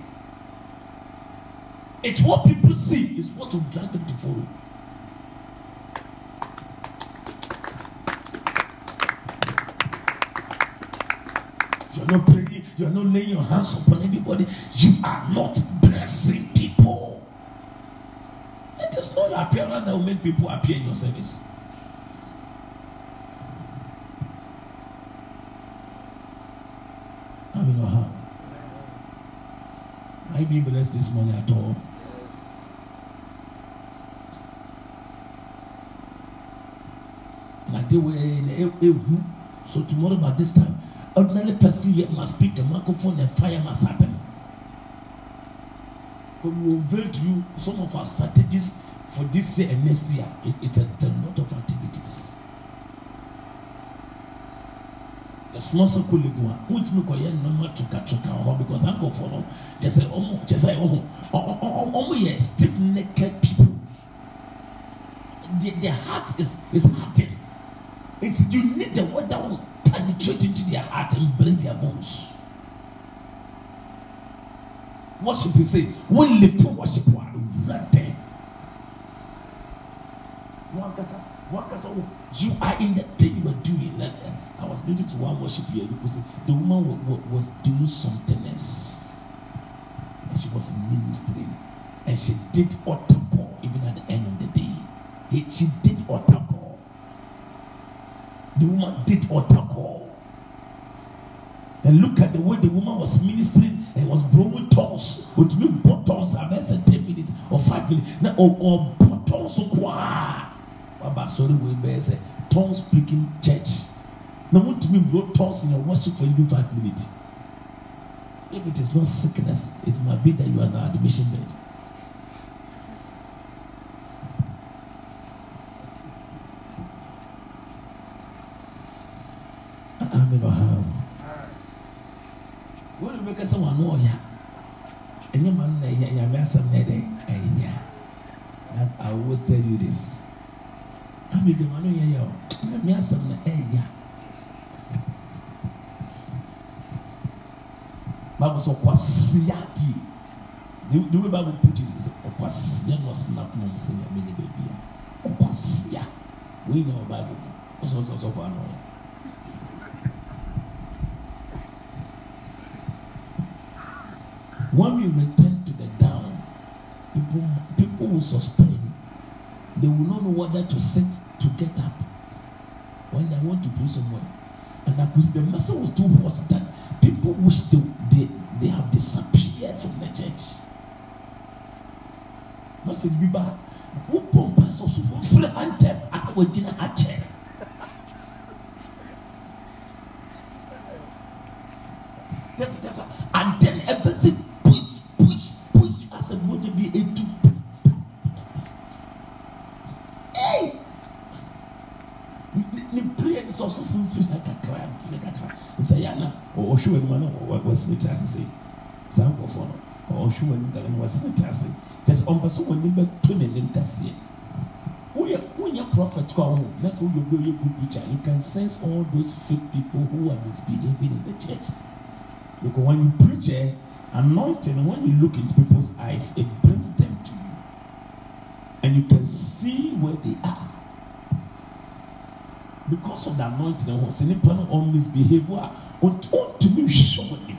It's what people see is what will drive them to follow. You're not praying you are not laying your hands upon anybody, you are not blessing people. It is not your appearance that will make people appear in your service. I mean, how? Are you being blessed this morning at all? De wei na ehu so tomorrow by this time ordinary person here must pick the microphone and fire must happen. We will unveil to you some of our strategies for this year and next year. It, it, it, it's a lot of activities. ɛsono sɛ kolegu a wontumi kɔyɛ nnɔma tukatuka hɔ because I'm going to follow. Just ankɔfoɔ no kyɛ sɛ oh oh oh ɔmo ɔmo yɛ stiff necked people the the heart is is hurting. it you need the water one. Penetrate into their heart and break their bones. Worship is say, when lift to worship wakasa, oh, you are in the thing you are doing. Listen, I was listening to one worship here because the woman was, doing something else. And she was ministering. And she did call even at the end of the day. She did call. The woman did altar call. And look at the way the woman was ministering and was blowing tongues. With me, tongues, I mean, 10 minutes or 5 minutes. Now, or, or tongues, kwa. Baba, sorry, we bear say, tongue speaking church. Now, want to me blow tongues in your worship for even 5 minutes. If it is not sickness, it might be that you are on admission bed. Amen. Wow. Wɔn bɛka sɛ wɔn ano ɔya ɛnyɛ ma no na ɛyɛ nyame asɛm na ɛdɛ ɛyɛ as I always tell you this. Ami bi ma no yɛ yɛ o nyame asɛm na ɛyɛ baabu sɛ ɔkwasia di the the way bible put it is ɔkwasia na ɔsena kuma mu sɛ nyame ne baabi a ɔkwasia wɔn nyinaa wɔ bible. Mu ɔsɔ ano yɛ. When we return to the down, people, people will suspect. They will not know whether to sit to get up when they want to go somewhere. And because the message was too hot that people wish they, they, they have disappeared from the church. Message be bad. Who pump us also for free anthem? I will dinner at chair. Just, just, and then asɛ mogye bi ɛtu ne prayer ne sɛ ɔsofo mfiri ha kakra mfiri kakra. Ntɛyɛ ana ɔhwe w'anim ana wasene te ase sei. Saa nkɔfoɔ no ɔhwe w'anim dada no wasene te ase. Kyɛ sɛ ɔmpɛ sɛ w'anim bɛto n'anim kɛseɛ woyɛ wonyɛ prophet kɔ ho na sɛ woyɛ obi a ɔyɛ good preacher you can sense all those fake people who are misbehaving in the church. Because when you preach eh anointing, when you look into people's eyes, it brings them to you. And you can see where they are. Because of the anointing, person on misbehavior, on to show him.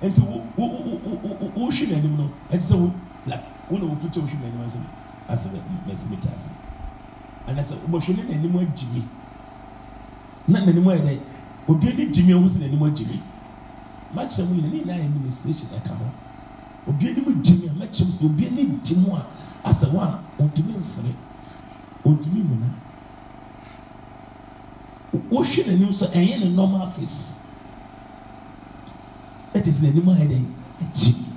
And to who should anyone know? And so, like, you put your shoe in anyone, I said, Messi, and I said, Oboshole anyone, Jimmy. Not anymore obi ani gyimi a wosi n'anim agyimi makyerɛ mu nyina ne nyinaa yɛ administration ɛka ho. Obi anim gyimi a makyerɛ mu sɛ obi ani gyi mu a asɛ wɔn a ɔntumi nsere. Ɔntumi muna wohwɛ n'anim so ɛnyɛ ne normal face. Ɛte sɛ n'anim ayɛ dɛ agyi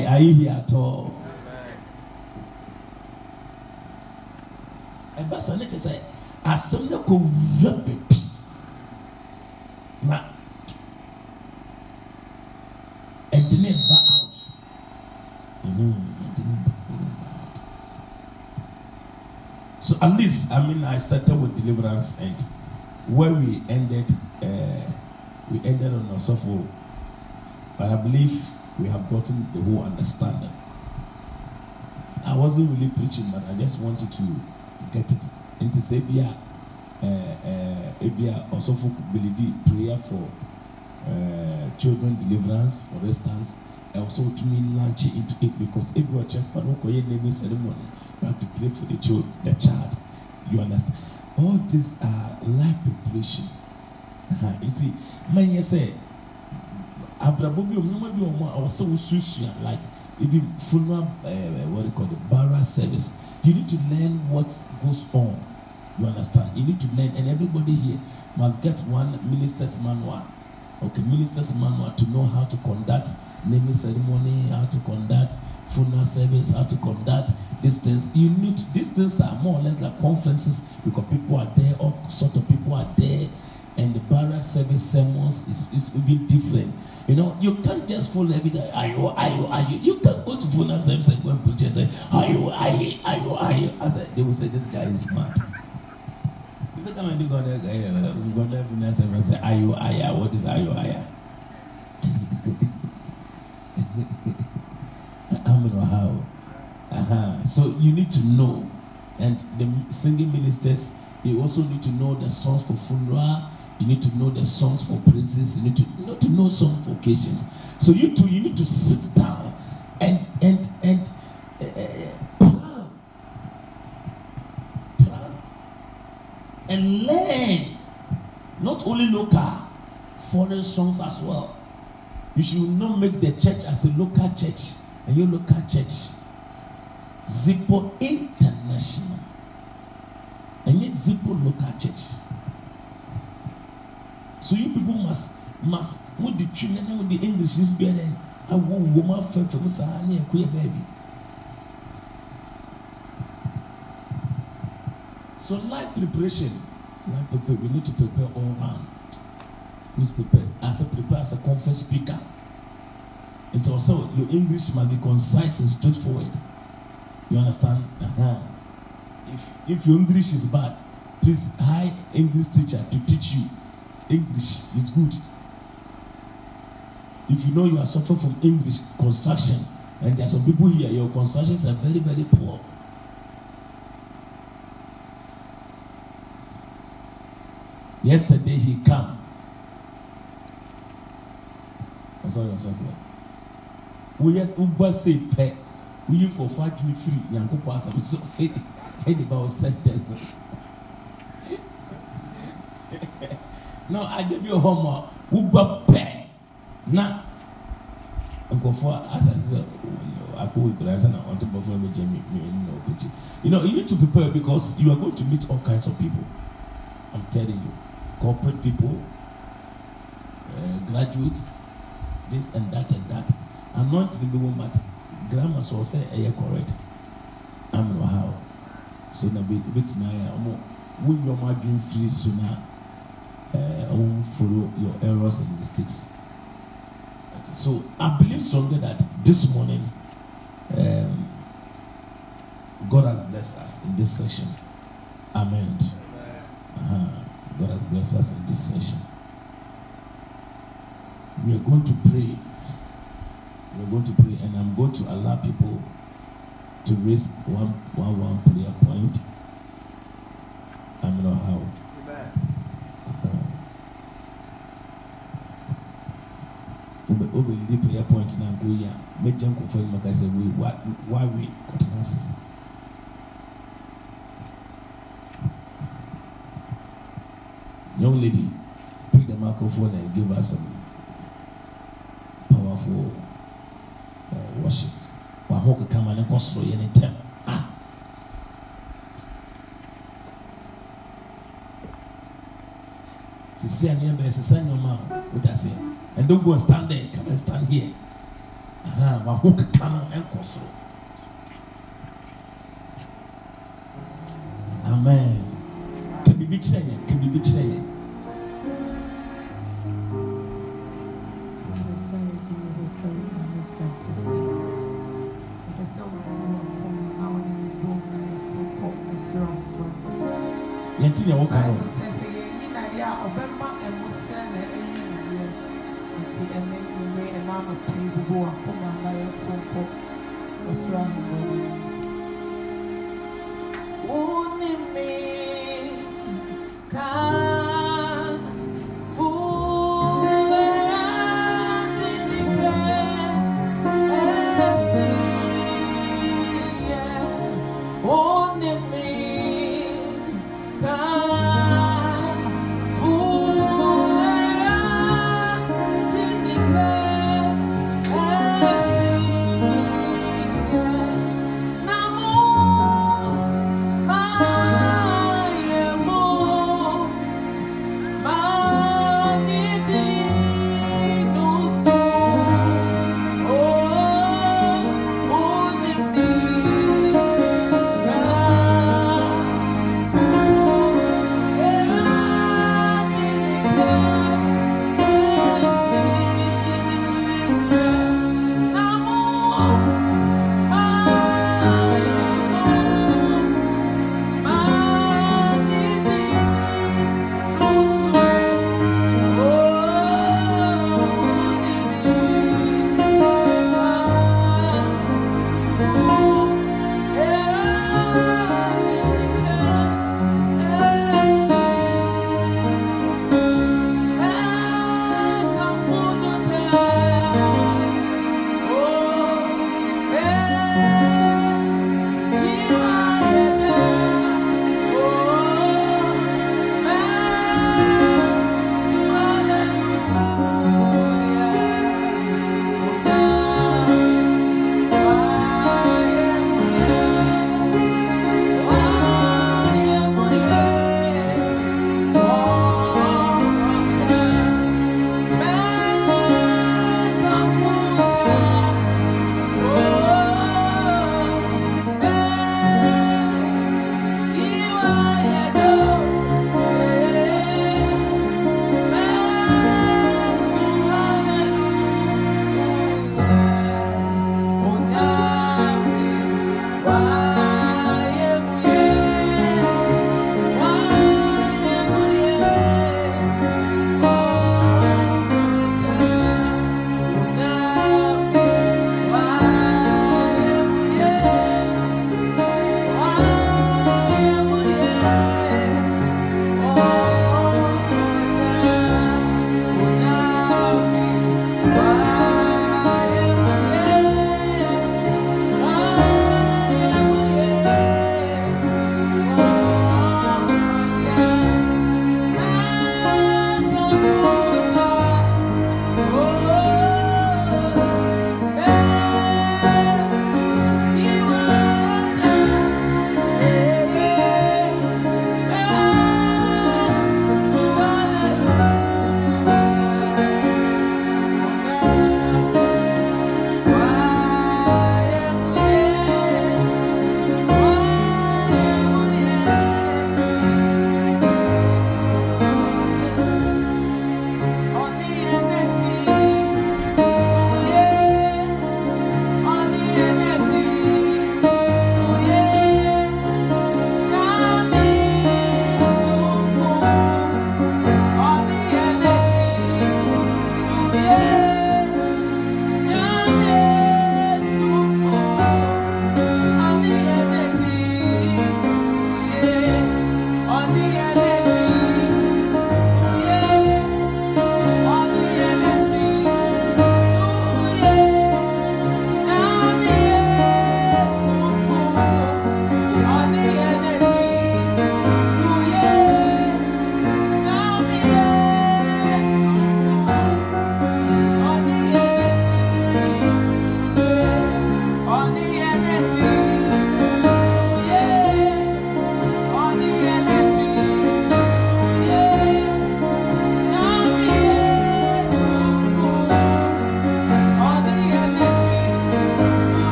are you here at all? ɛba sa ne kyɛ sɛ asɛm no kɔ wura bebi na ne out so at least i mean i started with deliverance and where we ended uh, we ended on a osofo but i believe we have gotten the whole understanding. I wasn't really preaching but i just wanted to get it into say bi a uh, ebi a ɔsɔfo belidi prayer for uh, children deliverance for instance and also to me launch into it because wɔ kyɛn kwan kɔ yɛ naming ceremony you have to pray for the child the child. You understand? All these are life preparation. Uh-huh. nti mɛnyɛ sɛ abrabɔ bi ɔmo bi ɔmo a ɔsɛ wosuasua like even funeral uh, what do you call it? Burial service. You need to learn what goes on. You understand? You need to learn and everybody here must get one minister's manual. Okay minister's manual to know how to conduct naming ceremony how to conduct funeral service how to conduct these things. You need these things are more or less like conferences because people are there all sort of people are there and the burial service sermons is is even different. You know you can't just follow every day ayo ayo ayo. You are you. You can go to funeral service and go and preach and say ayo ayo ayo ayo as I, they will say this guy is smart. You say come and do god uh, god funeral service and say ayo ayo ah, what is ayo ayo amen ah? or how? Uh-huh. so you need to know. And the singing ministers you also need to know the songs for funeral you need to know the songs for praises. You need to you know to know some for occasions. So you too you need to sit down and and and uh, plan. Plan. And learn. Not only local foreign songs as well. You should not make the church as a local church and your local church. Zipo international. And yet Zipo local church so you people must must with the children and with the english is better i will woman from from sahani and queer baby. So life preparation. Life prepare we need to prepare all round. Please prepare. As a prepare as a conference speaker. And also your english must be concise and straightforward. You understand? Uh-huh. if if your english is bad please hire english teacher to teach you english is good. If you know you are suffering from english construction and there are some people here your constructions are very very poor. Yesterday he ọsọ fún ẹ wọ́n yẹ wọ́n sè pẹ́ wọ́n yí nkọ̀fọ́ adwene firi yankopọ̀ asàmì so ẹni bá wọ́n sentences na agye bi wɔ hɔ ma wogba pɛ. Na nkɔfoɔ asase sɛ akɔ wɔ ekura sɛ na ɔte bɔfo ɛbɛ gye mi mi na ɔkɔkye you know you need to prepare because you are going to meet all kinds of people. I'm telling you corporate people uh, graduates this and that and that. Anointing bi wɔn but grammar sɔ sɛ ɛyɛ correct. Amen wɔ ha o so na bi ebi tena yɛ ɔmo wɔn nyɛ ɔmo firi so na uh, won't follow your errors and mistakes. So I believe strongly that this morning um, God has blessed us in this session. Amen. Uh-huh. God has blessed us in this session. We are going to pray. We are going to pray, and I'm going to allow people to raise one one one prayer point. I'm not know how. Wobɛyidi prayer point na nko yi a mɛgya nkɔfo yi maka sɛ wei wawe kɔtena ase young lady pick the microphone and give us some powerful uh, worship. Waho keka ma ne kɔ soro yɛ ne ntɛm ah. Sisi a nneɛma ɛsesa nneɛma a wota seɛ and don't go and stand there. Come and stand here. Aha, walk down and cross. Amen. Can be big saying. can be big say. Yẹn ti yẹn wọ́n kàn yẹn. Ɔsoro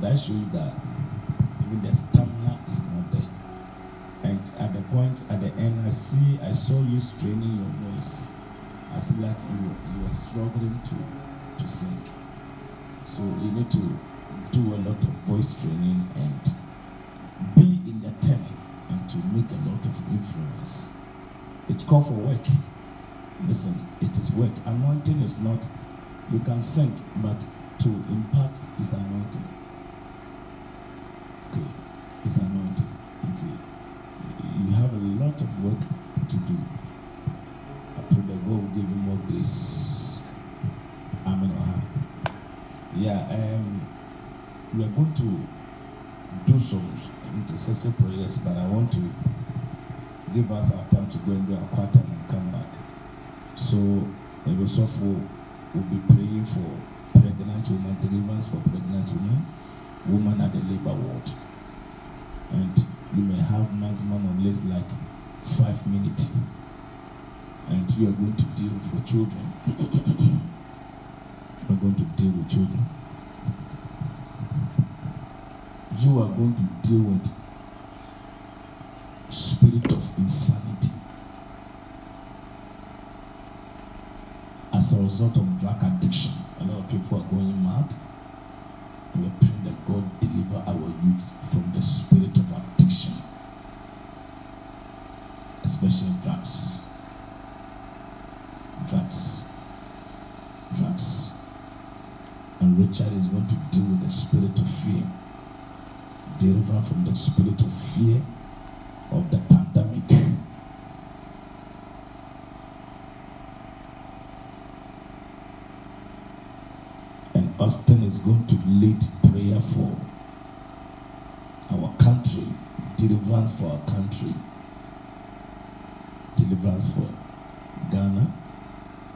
that shows that even the stamina is not there. And at the point, at the end, I see, I saw you straining your voice. I see like you, you are struggling to, to sing. So you need to do a lot of voice training and be in the tenor and to make a lot of influence. It's called for work. Listen, it is work. Anointing is not, you can sing, but to impact is anointing. Okay, anointing. You have a lot of work to do. I pray that God will give you more grace. Amen. Yeah, um, we are going to do some intercessory prayers, but I want to give us our time to go and do our quarter and come back. So, Yosofo will be praying for pregnant women, deliverance for pregnant women, women at the labor ward. And you may have maximum of less like five minutes. And you are going to deal with children. you are going to deal with children. You are going to deal with spirit of insanity as a result of drug addiction. A lot of people are going mad. We are praying that God deliver our youth from the spirit of addiction, especially drugs. Drugs. Drugs. And Richard is going to deal with the spirit of fear. Deliver from the spirit of fear of the pandemic. Austin is going to lead prayer for our country, deliverance for our country, deliverance for Ghana,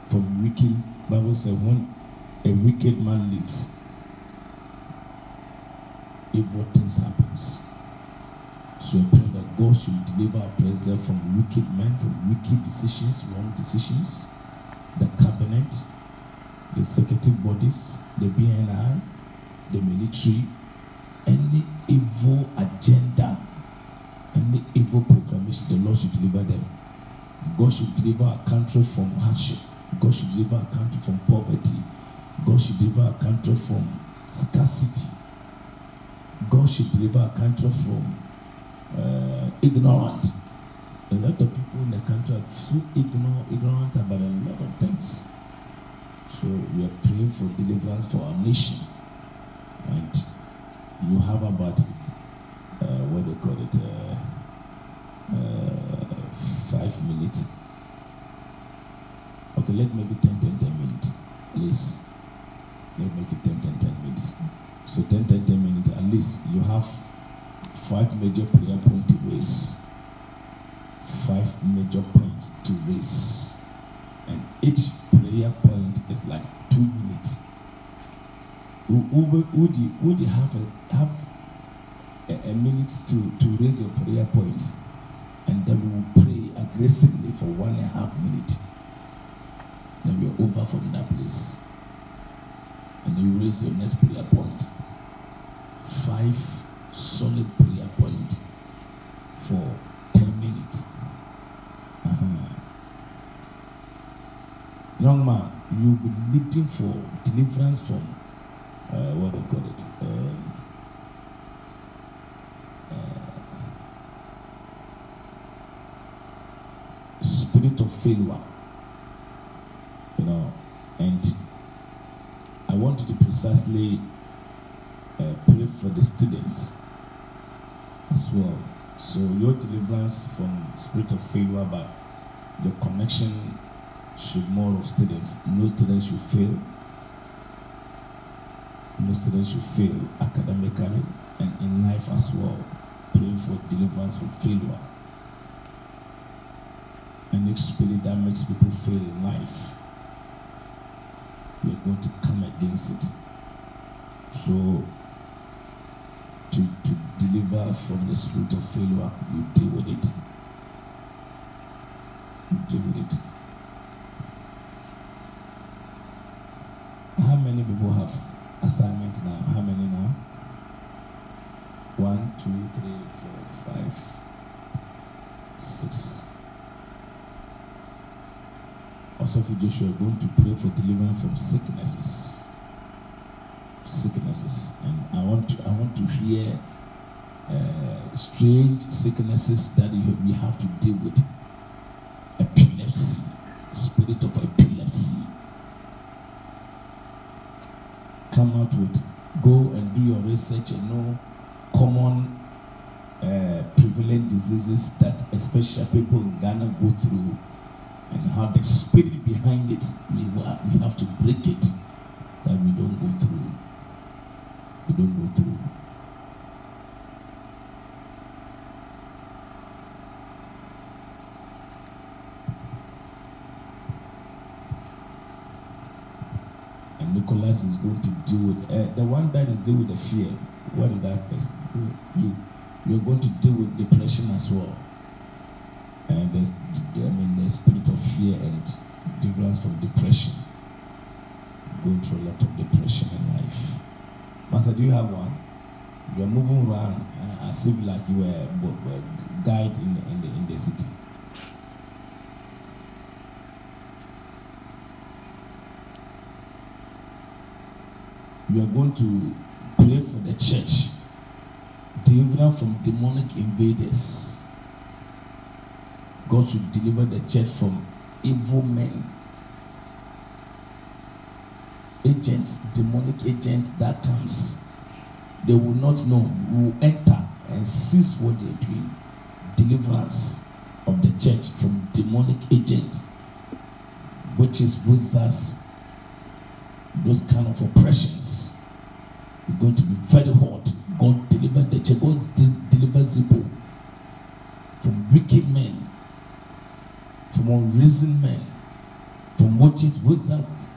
from wicked. Bible says when a wicked man leads, evil things happens. So I pray that God should deliver our president from wicked men, from wicked decisions, wrong decisions, the cabinet, the executive bodies, the BNI, the military, any evil agenda, any evil proclamation, the Lord should deliver them. God should deliver our country from hardship. God should deliver our country from poverty. God should deliver our country from scarcity. God should deliver our country from uh, ignorant. A lot of people in the country are so ignore, ignorant about a lot of things. So we are praying for deliverance for our nation. And you have about, uh, what do you call it, uh, uh, five minutes. Okay, let's make it 10, 10, 10 minutes. Please. Let's make it 10, 10, 10 minutes. So 10, 10, 10 minutes. At least you have five major prayer points to raise. Five major points to raise. And each prayer point is like two minutes. Would, you, would have a, have a, a minute to, to raise your prayer point? And then we will pray aggressively for one and a half minute. Then we are over from that place. And you raise your next prayer point. Five solid prayer point for 10 minutes. Uh-huh. Young man, you'll be leading for deliverance from uh, what you call it? Um, uh, spirit of failure. You know, and I want you to precisely uh, pray for the students as well. So your deliverance from spirit of failure, but your connection should more of students. No students should fail. No students should fail academically and in life as well. Praying for deliverance from failure. Any spirit that makes people fail in life, we are going to come against it. So to, to deliver from the spirit of failure, you deal with it. You deal with it. How many people have assignment now? How many now? One, two, three, four, five, six. Also, for Joshua, are going to pray for deliverance from sicknesses. Sicknesses, and I want to I want to hear uh, strange sicknesses that you, we have to deal with. Epilepsy, spirit of epilepsy. Come out with, go and do your research and know common uh, prevalent diseases that especially people in Ghana go through and how the spirit behind it, we, we have to break it that we don't go through. We don't go through. And Nicholas is going to deal with uh, the one that is deal with the fear. What is that person? You, you're going to deal with depression as well. And there's, I mean, the spirit of fear and deliverance from depression. Going through a lot of depression in life. Master, do you have one? You're moving around uh, as if like you were, were guide in in the in the city. You are going to pray for the church, deliver from demonic invaders. God should deliver the church from evil men, agents, demonic agents that comes. They will not know, will enter and cease what they're doing. Deliverance of the church from demonic agents, which is wizards, those kind of oppressions. It's going to be very hard. God deliver the church. God still delivers people from wicked men from unreasoned men, from witches, wizards.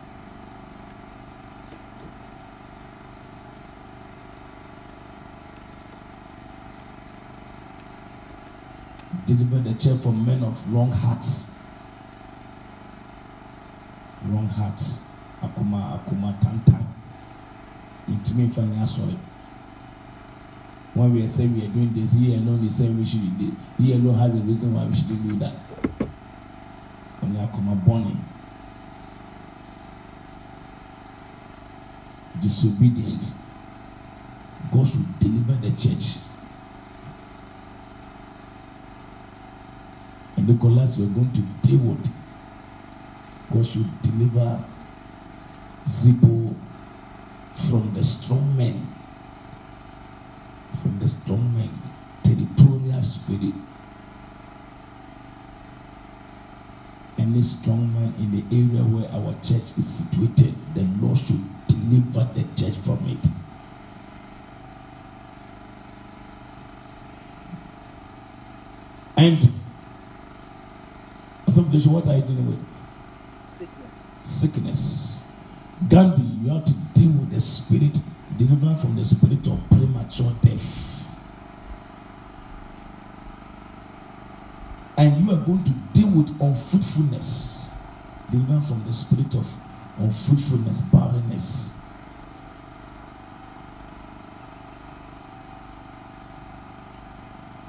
Deliver the church from men of wrong hearts. Wrong hearts. Akuma, akuma, tantan. Intimi fanya asɔre. When we say we are doing this, he alone is saying we should do He alone has a reason why we should do that. Only akoma bɔne. Disobedient. God should deliver the church. And Nicholas, we're going to deal with. God should deliver Zipo from the strong men. From the strong men. Territorial spirit. Any strong man in the area where our church is situated, the Lord should deliver the church from it. And Association, what are you dealing with? Sickness. Sickness. Gandhi, you have to deal with the spirit, deliver from the spirit of premature death. And you are going to deal with unfruitfulness, deliver from the spirit of unfruitfulness, barrenness.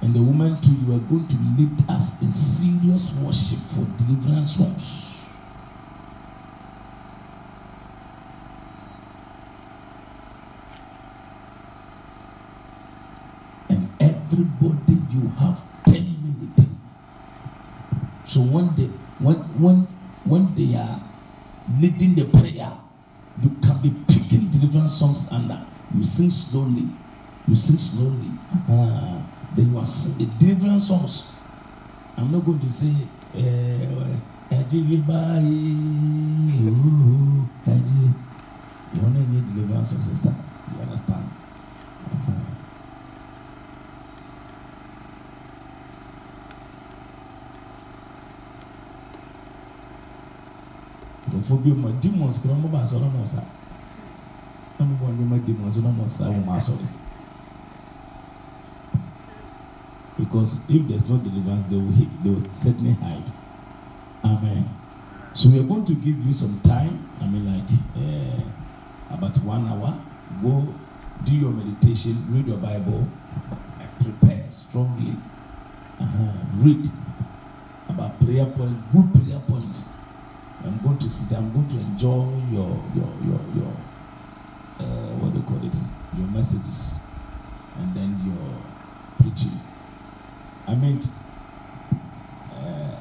And the woman too, you are going to lead us in serious worship for deliverance songs. Leading the prayer, you can be picking deliverance songs under You sing slowly. You sing slowly. Uh-huh. Then you are singing deliverance songs. I'm not going to say, Ẹ̀jẹ̀ báyìí, ẹ̀jẹ̀. You want to need deliverance songs, sister? Bi mu demons kura ɔmo ba asɔrɔ ɔmo sa ɔmo bɔ nneɛma demons na ɔmo sa ɔmo asɔrɔ because if there is no deliverance they will hit they will certainly hide. Amen. So we are going to give you some time. I mean like uh, about one hour. Go do your meditation read your bible prepare strongly. Uh-huh. read about prayer point good prayer points. I'm going to sit, I'm going to enjoy your, your, your, your uh, what do you call it, your messages and then your preaching. I meant, uh,